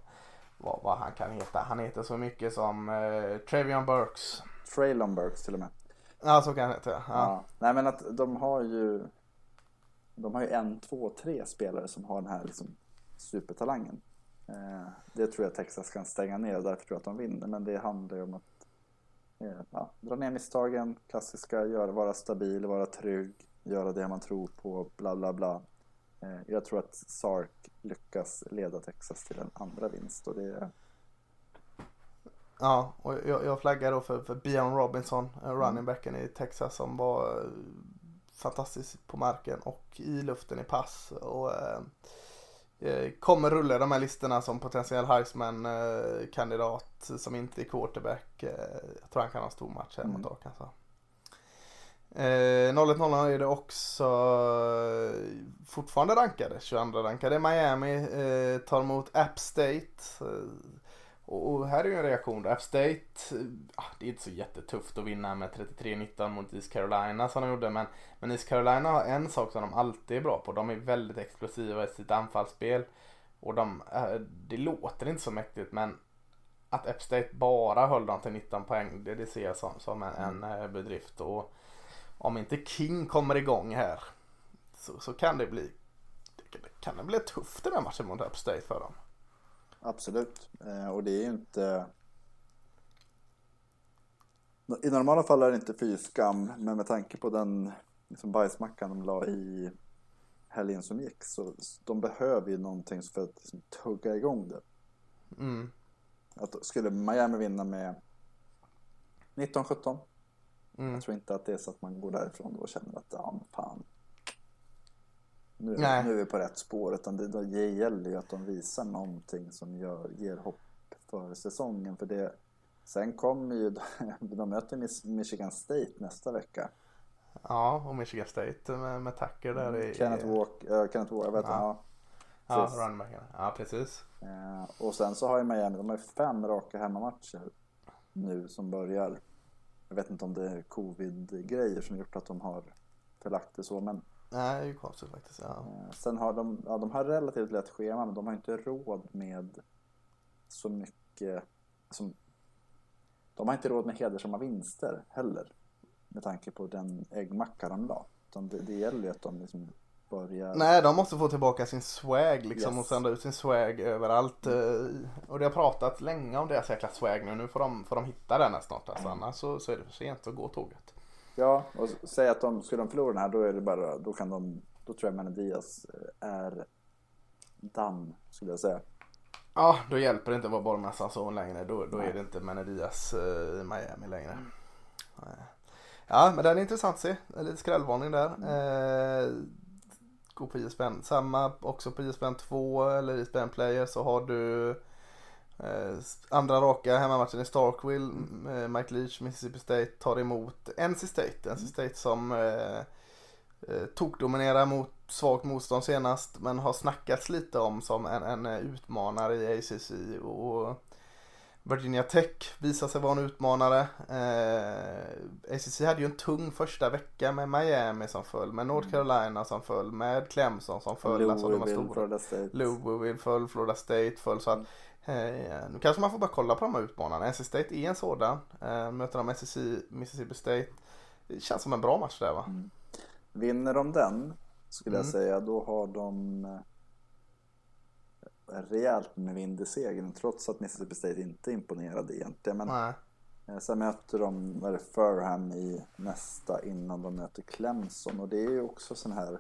vad, vad han kan heta. Han heter så mycket som eh, Travion Burks. Traylon Burks till och med. Ja, så kan han heta. Ja. ja. Nej men att de har ju De har ju en, två, tre spelare som har den här liksom supertalangen. Eh, det tror jag Texas kan stänga ner och därför tror jag att de vinner. Men det handlar ju om att eh, ja, dra ner misstagen, klassiska, göra, vara stabil, vara trygg, göra det man tror på, bla bla bla. Eh, jag tror att Sark lyckas leda Texas till en andra vinst och det Ja, och jag, jag flaggar då för, för Bion Robinson, eh, running backen i Texas som var eh, fantastisk på marken och i luften i pass. Och eh, kommer rulla de här listorna som potentiell Heisman-kandidat som inte är quarterback. Jag tror han kan ha en stor match här Mm. mot Arkansas. Eh, 0-1-0 är det också eh, fortfarande rankade, 22 rankade. Miami eh, tar emot App State. Eh, och, och här är ju en reaktion då. App State, eh, ah, det är inte så jättetufft att vinna med 33-19 mot East Carolina som de gjorde. Men, men East Carolina har en sak som de alltid är bra på. De är väldigt explosiva i sitt anfallsspel. Och de, eh, det låter inte så mäktigt men att App State bara höll dem till 19 poäng, det, det ser jag som, som en, en eh, bedrift. Och om inte King kommer igång här så, så kan det bli kan det bli tufft den här matchen mot App State för dem. Absolut. Eh, och det är ju inte... I normala fall är det inte fy skam, men med tanke på den liksom, bajsmackan de la i helgen som gick så de behöver ju någonting för att liksom, tugga igång det. Mm. Att, skulle Miami vinna med 19-17 Mm. jag tror inte att det är så att man går därifrån och känner att ja, fan. Nu, Nej. nu är vi på rätt spår. Utan det, det gäller ju att de visar någonting som gör, ger hopp för säsongen. För det, sen kommer ju, de möter Michigan State nästa vecka. Ja, och Michigan State med, med Tucker där i... Kenneth Walker, äh, Kenneth Walker, vet Ja. ja. Ja, precis. running backen. Ja, precis. Eh, och sen så har ju Miami, de har ju fem raka hemmamatcher nu som börjar. Jag vet inte om det är covid-grejer som gjort att de har förlagt det så, men Nej, det är ju konstigt faktiskt. Ja. Eh, Sen har de, ja, de har relativt lätt schema men de har inte råd med så mycket, alltså, de har inte råd med hedersamma vinster heller. Med tanke på den äggmacka de la. Det, det gäller ju att de liksom börjar. Nej, de måste få tillbaka sin swag liksom Yes. och sända ut sin swag överallt. eh, Och det har pratat länge om deras jäkla swag nu. Nu får de, får de hitta den här snart. Alltså. Annars så, så är det för sent att gå tåget. Ja, och säg att de skulle de förlora den här då är det bara, då kan de, då tror jag Menedias eh, är done skulle jag säga. Ja, då hjälper det inte att vara bollmästaren så längre. Då, då är det inte Menedias eh, i Miami längre. Nej. Ja, men den är intressant att se. En liten skrällvarning där. Eh, gå på ISBN. Samma också på ISBN 2 eller ISBN Player så har du eh, andra raka hemmamatchen i Starkville. Eh, Mike Leach, Mississippi State tar emot NC State. NC State som eh, eh, tokdominerar mot svagt motstånd senast men har snackats lite om som en, en utmanare i ACC. Och Virginia Tech visar sig vara en utmanare. Eh, ACC hade ju en tung första vecka med Miami som föll, med North mm. Carolina som föll, med Clemson som föll. Louisville, alltså de var stora. Florida State. Louisville föll, Florida State föll. Så att, eh, nu kanske man får bara kolla på de här utmanarna. NC State är en sådan. Eh, möter de SEC, Mississippi State. Det känns som en bra match där va? Mm. Vinner de den skulle mm. jag säga, då har de rejält med vind i segern trots att Mississippi State inte imponerade egentligen. Men Nej. Eh, sen möter de vad Furham i nästa innan de möter Clemson och det är ju också sån här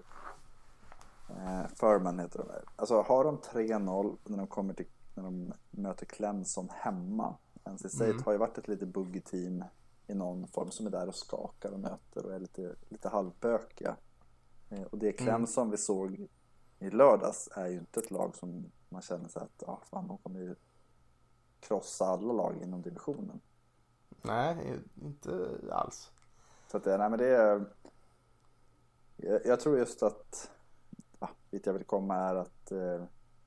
eh, Furman heter de. Alltså har de 3-0 när de kommer till när de möter Clemson hemma. NC State mm. har ju varit ett lite buggy team i någon form som är där och skakar och möter och är lite, lite halvbökiga. Eh, och det Clemson mm. vi såg i lördags är ju inte ett lag som man känner sig att ah, fan, de kommer ju krossa alla lag inom divisionen. Nej, inte alls. Så att, nej men det är... Jag, jag tror just att, ah, dit jag vill komma är att eh,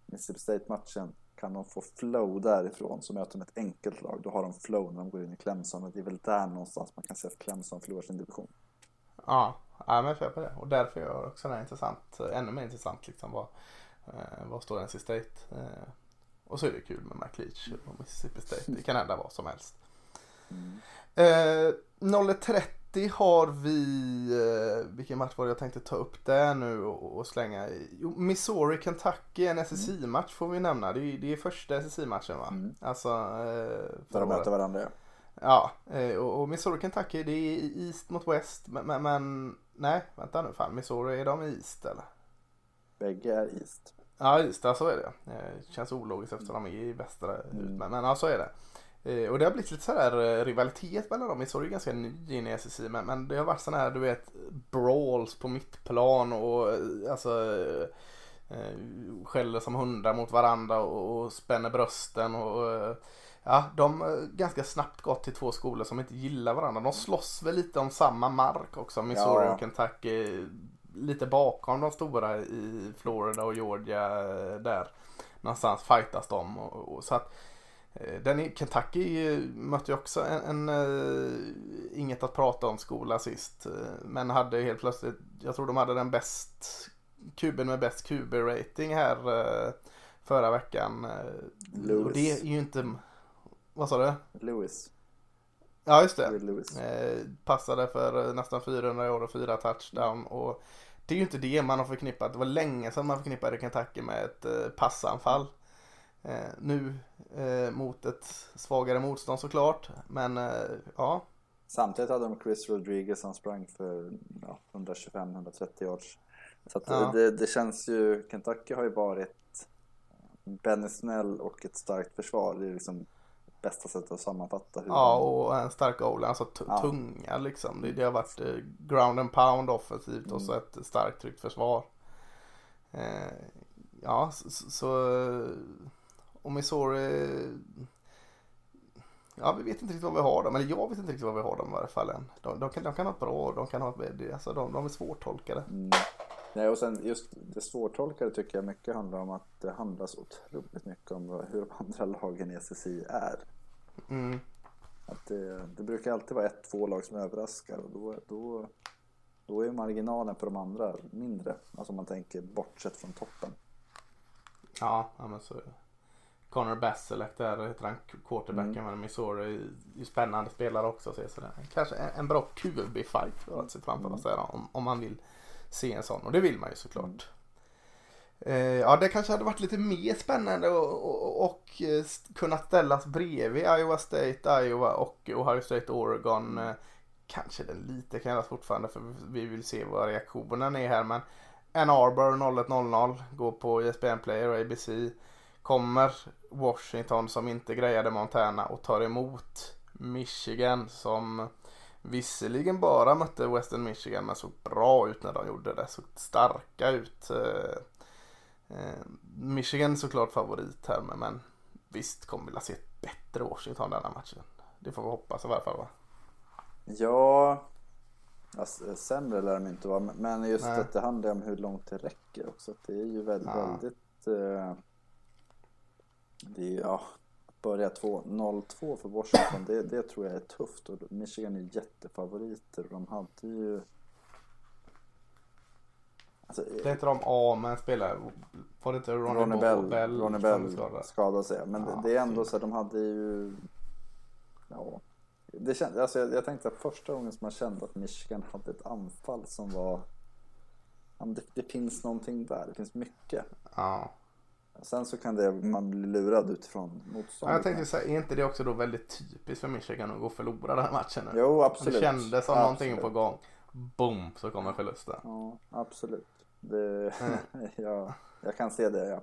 Mississippi State-matchen kan de få flow därifrån så möter de ett enkelt lag. Då har de flow när de går in i Clemson och det är väl där någonstans man kan se att Clemson förlorar sin division. Ja, ja men jag köper det och därför är också intressant, ännu mer intressant liksom vad, Eh, vad står NC State? Eh, och så är det kul med McLeach och Mississippi State. Det kan hända vad som helst. Mm. Eh, 01.30 har vi, eh, vilken match var det jag tänkte ta upp där nu och, och slänga i? Jo, Missouri, Kentucky, en SSI-match får vi nämna. Det är, det är första SSI-matchen va? Mm. Alltså. Eh, Där de möter varandra ja. Ja, eh, och, och Missouri, Kentucky det är East mot West. Men, men, nej, vänta nu fan. Missouri, är de i East eller? Bägge är East. Ja just det, så är det. Det eh, känns ologiskt eftersom de är i västra mm. men, men ja, så är det. Eh, och det har blivit lite sådär rivalitet mellan dem. Så är ganska ny in i SSI men, men det har varit sådana här du vet brawls på mittplan och alltså skäller som hundar mot varandra och, och spänner brösten och Ja, de har ganska snabbt gått till två skolor som inte gillar varandra. De slåss väl lite om samma mark också, Missouri ja. och Kentucky lite bakom de stora i Florida och Georgia eh, där. Någonstans fightas de. Och, och så att, eh, den i Kentucky mötte ju också en, en uh, inget att prata om skola sist. Men hade helt plötsligt, jag tror de hade den bäst, kuben med bäst QB-rating här uh, förra veckan. Lewis. Och det är ju inte, vad sa du? Lewis. Ja just det. Eh, passade för nästan 400 år och fyra touchdown. Och det är ju inte det man har förknippat. Det var länge sedan man förknippade Kentucky med ett eh, passanfall. Eh, nu eh, mot ett svagare motstånd såklart. Men eh, ja. Samtidigt hade de Chris Rodriguez som sprang för ja, 125-130 yards. Så ja. det, det, känns ju, Kentucky har ju varit Benny Snell och ett starkt försvar. Det är liksom bästa sättet att sammanfatta. Hur ja, och en stark goal, alltså ja. tunga liksom. Det, det, har varit eh, ground and pound offensivt mm. och så ett starkt tryggt försvar. Eh, ja, så, så och Missouri Ja, vi vet inte riktigt vad vi har dem. Eller jag vet inte riktigt vad vi har dem i varje fall än. De, de, kan, de kan ha ett bra de kan ha ett, alltså de, de är svårtolkade. Mm. Nej, och sen just det svårtolkade tycker jag mycket handlar om att det handlar så otroligt mycket om hur de andra lagen i SSI är. Mm. Att det, det, brukar alltid vara ett, två lag som överraskar och då, då, då är marginalen på de andra mindre. Alltså om man tänker bortsett från toppen. Ja, ja men så är det. Connor Baselak där heter han quarterbacken mm. med Missouri. Ju spännande spelare också. Så det kanske en, en bra QB-fight att se framför sig mm. om, om man vill se en sån och det vill man ju såklart. Mm. Eh, ja, det kanske hade varit lite mer spännande och, och, och eh, kunnat ställas bredvid Iowa State, Iowa och Ohio State, Oregon. Eh, kanske den lite kan göras fortfarande för vi vill se vad reaktionen är här. Men Ann Arbor 0100 går på ESPN Player och ABC. Kommer Washington som inte grejade Montana och tar emot Michigan som Visserligen bara mötte Western Michigan men såg bra ut när de gjorde det. Såg starka ut. Eh, eh, Michigan såklart favorit här men visst kommer vi vilja se ett bättre Washington denna matchen. Det får vi hoppas i varje fall va? Ja, Alltså, sämre lär de inte vara, men just Nej. att det handlar om hur långt det räcker också. Att det är ju väldigt, Ja. väldigt eh, det är, ja, att börja 2 0-2 för Washington, det, det tror jag är tufft. Och Michigan är jättefavoriter och de hade ju... Alltså, Det heter de A med en spelare. Var det inte Ronnie, Ronnie Bell? Bell, som Bell skadad? skadade sig. Men Ja, det, det är ändå så att de hade ju... Ja. Det känd, alltså jag, jag tänkte att första gången som man kände att Michigan hade ett anfall som var... Men det, det finns någonting där, det finns mycket. Ja. Sen så kan det, man bli lurad utifrån motståndet. jag tänkte säga, är inte det också då väldigt typiskt för Michigan att gå och förlora den här matchen nu? Jo, Det absolut. kändes som någonting Absolut. på gång. Boom, så kommer förlusten. Ja, absolut. Det, Mm. ja, jag kan se det, ja.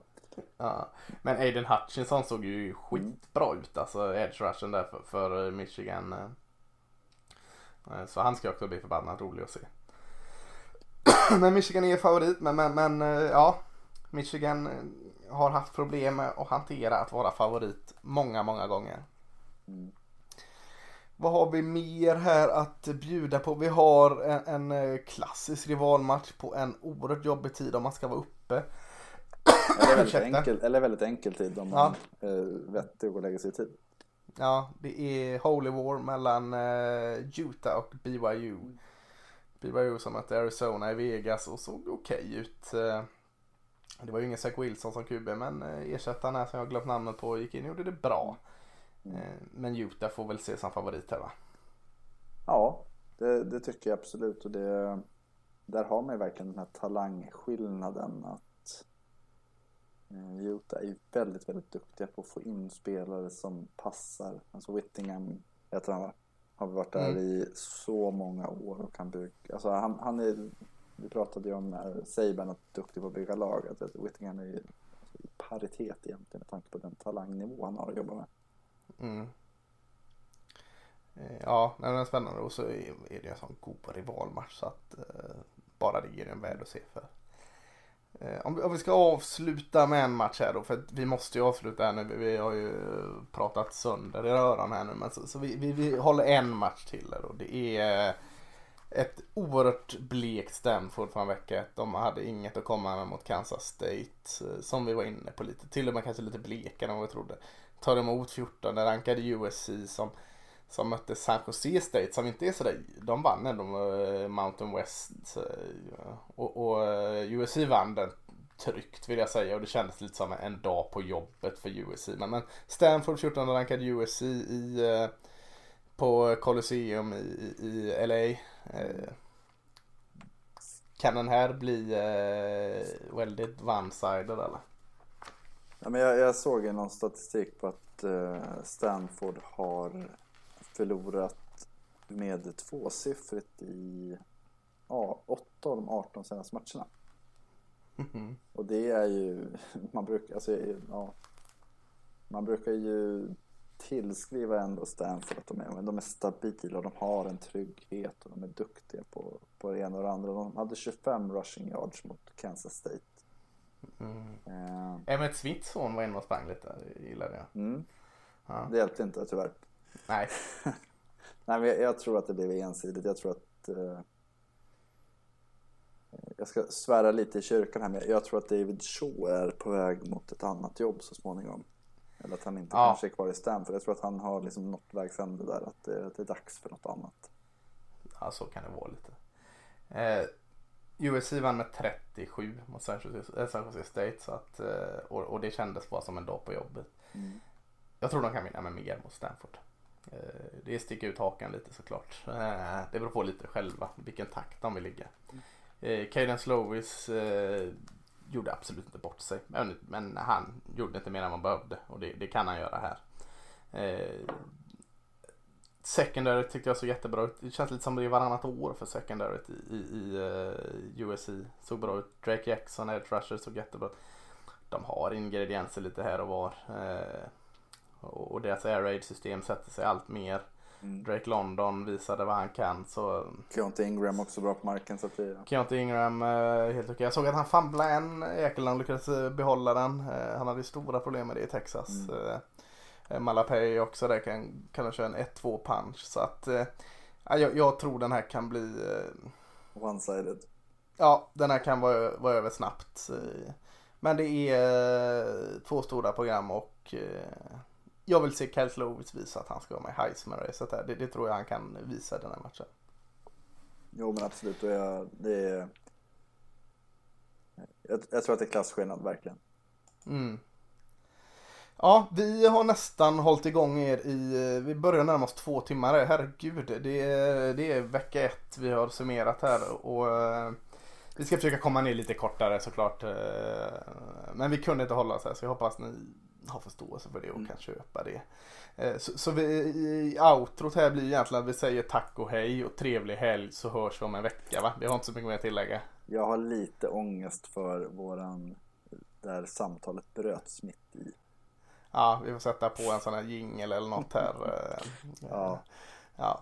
Ja. Men Aiden Hutchinson såg ju skitbra ut, alltså edge rushen där för, för Michigan. Eh, Så han ska också bli förbannat rolig att se. Men Michigan är favorit, men, men, men eh, ja. Michigan eh, har haft problem med att hantera att vara favorit många, många gånger. Mm. Vad har vi mer här att bjuda på? Vi har en, en eh, klassisk rivalmatch på en oerhört jobbig tid om man ska vara uppe. Eller väldigt, enkel, eller väldigt enkel tid om man är vettig och går och lägger sig i tid. Ja, det är Holy War mellan eh, Utah och BYU. BYU som mötte Arizona i Vegas och såg okej ut. Det var ju ingen Zach Wilson som QB men eh, ersättaren här som jag glömt namnet på gick in och gjorde det bra. Eh, men Utah får väl se som favorit här va? Ja, det, det tycker jag absolut. Och det, där har man ju verkligen den här talangskillnaden att eh, Utah är ju väldigt, väldigt duktiga på att få in spelare som passar. Alltså Whittingham heter han va? Har varit där Mm. i så många år och kan bygga. Alltså han, han är, vi pratade ju om när Saban är duktig på att bygga lag. Att Whittingham är ju i paritet egentligen med tanke på den talangnivå han har att jobba med. Mm. Eh, ja, men det är spännande och så är det en sån god rivalmatch så att eh, bara det ger en värld att se för. Eh, om, vi, om vi ska avsluta med en match här då, för vi måste ju avsluta här nu. Vi, vi har ju pratat sönder i öron här nu, men så, så vi, vi, vi håller en match till här då. Det är eh, ett oerhört blekt Stanford från vecka ett. De hade inget att komma med mot Kansas State, eh, som vi var inne på lite. Till och med kanske lite blekare än vad vi trodde. Tar emot 14, rankade USC som som mötte San Jose State som inte är sådär, de vann ändå eh, Mountain West eh, och, och USC vann den tryggt vill jag säga och det kändes lite som en dag på jobbet för USC. Men, men Stanford 14 rankade USC i, på Colosseum i, i, i LA. Eh, kan den här bli eh, väldigt one-sided eller? Ja, men jag, jag såg ju någon statistik på att eh, Stanford har förlorat med tvåsiffrigt i ja, åtta av de 18 senaste matcherna. Mhm. Och det är ju, man brukar, alltså, ja, man brukar ju tillskriva ändå Stanford att de är, de är stabila de har en trygghet och de är duktiga på, på det ena och det andra. De hade 25 rushing yards mot Kansas State. Mm. Eh, Emmett Smiths son var inne och sprang lite, det gillade jag. mm, Ja. det hjälpte inte tyvärr. Nej, Nej, men jag, jag tror att det blev ensidigt. Jag tror att... Eh, jag ska svära lite i kyrkan här, men jag tror att David Shaw är på väg mot ett annat jobb så småningom. Eller att han inte Ja. kanske är kvar i Stanford. Jag tror att han har liksom nått vägs ände där, att det, att det är dags för något annat. ja, så kan det vara lite. Eh, USC vann med 37 mot San Jose, eh, San Jose State så att, eh, och, och det kändes bara som en dag på jobbet. Mm. Jag tror de kan vinna med mer mot Stanford. Eh, det sticker ut hakan lite såklart. Eh, det beror på lite själva vilken takt de vill ligga. Eh, Cadence Lowis eh, gjorde absolut inte bort sig. Men, men han gjorde inte mer än man behövde och det, det kan han göra här. Eh, secondary tyckte jag såg jättebra ut. Det känns lite som det är varannat år för secondary i, i, i eh, uh, USC. Såg bra ut. Drake Jackson, Ed Rusher såg jättebra ut. De har ingredienser lite här och var. Eh, och och deras air raid system sätter sig allt mer. Drake London visade vad han kan så Keontae Ingram också bra på marken. Så att det, Keontae Ingram eh, helt okej. Jag såg att han famblade en jäkel han lyckades eh, behålla den. Eh, han hade stora problem med det i Texas. Mm. Malapay också där kan, kan köra en 1-2 punch. Så att Ja, Jag, jag tror den här kan bli, One-sided. ja den här kan vara, vara över snabbt. Men det är två stora program och jag vill se Kyle Slovis visa att han ska vara med i Heisman-racet här. Det, det tror jag han kan visa den här matchen. Jo men absolut, och jag, det är... Jag, jag tror att det är klasskillnad verkligen. Mm. Ja, vi har nästan hållit igång er i, vi börjar närma oss två timmar. Herregud, det är, det är vecka ett vi har summerat här och eh, vi ska försöka komma ner lite kortare såklart. eh, Men vi kunde inte hålla oss här så jag hoppas ni har förståelse för det och Mm. kan köpa det. Eh, Så, så vi, i outrot här blir egentligen att vi säger tack och hej och trevlig helg så hörs vi om en vecka va? Vi har inte så mycket mer att tillägga. Jag har lite ångest för våran, där samtalet bröts mitt i. Ja, vi får sätta på en sån här jingel eller något här. eh, Ja. Ja.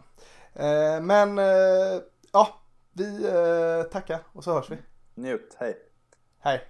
Eh, Men ja, vi tackar och så hörs vi. Njut, hej! Hej!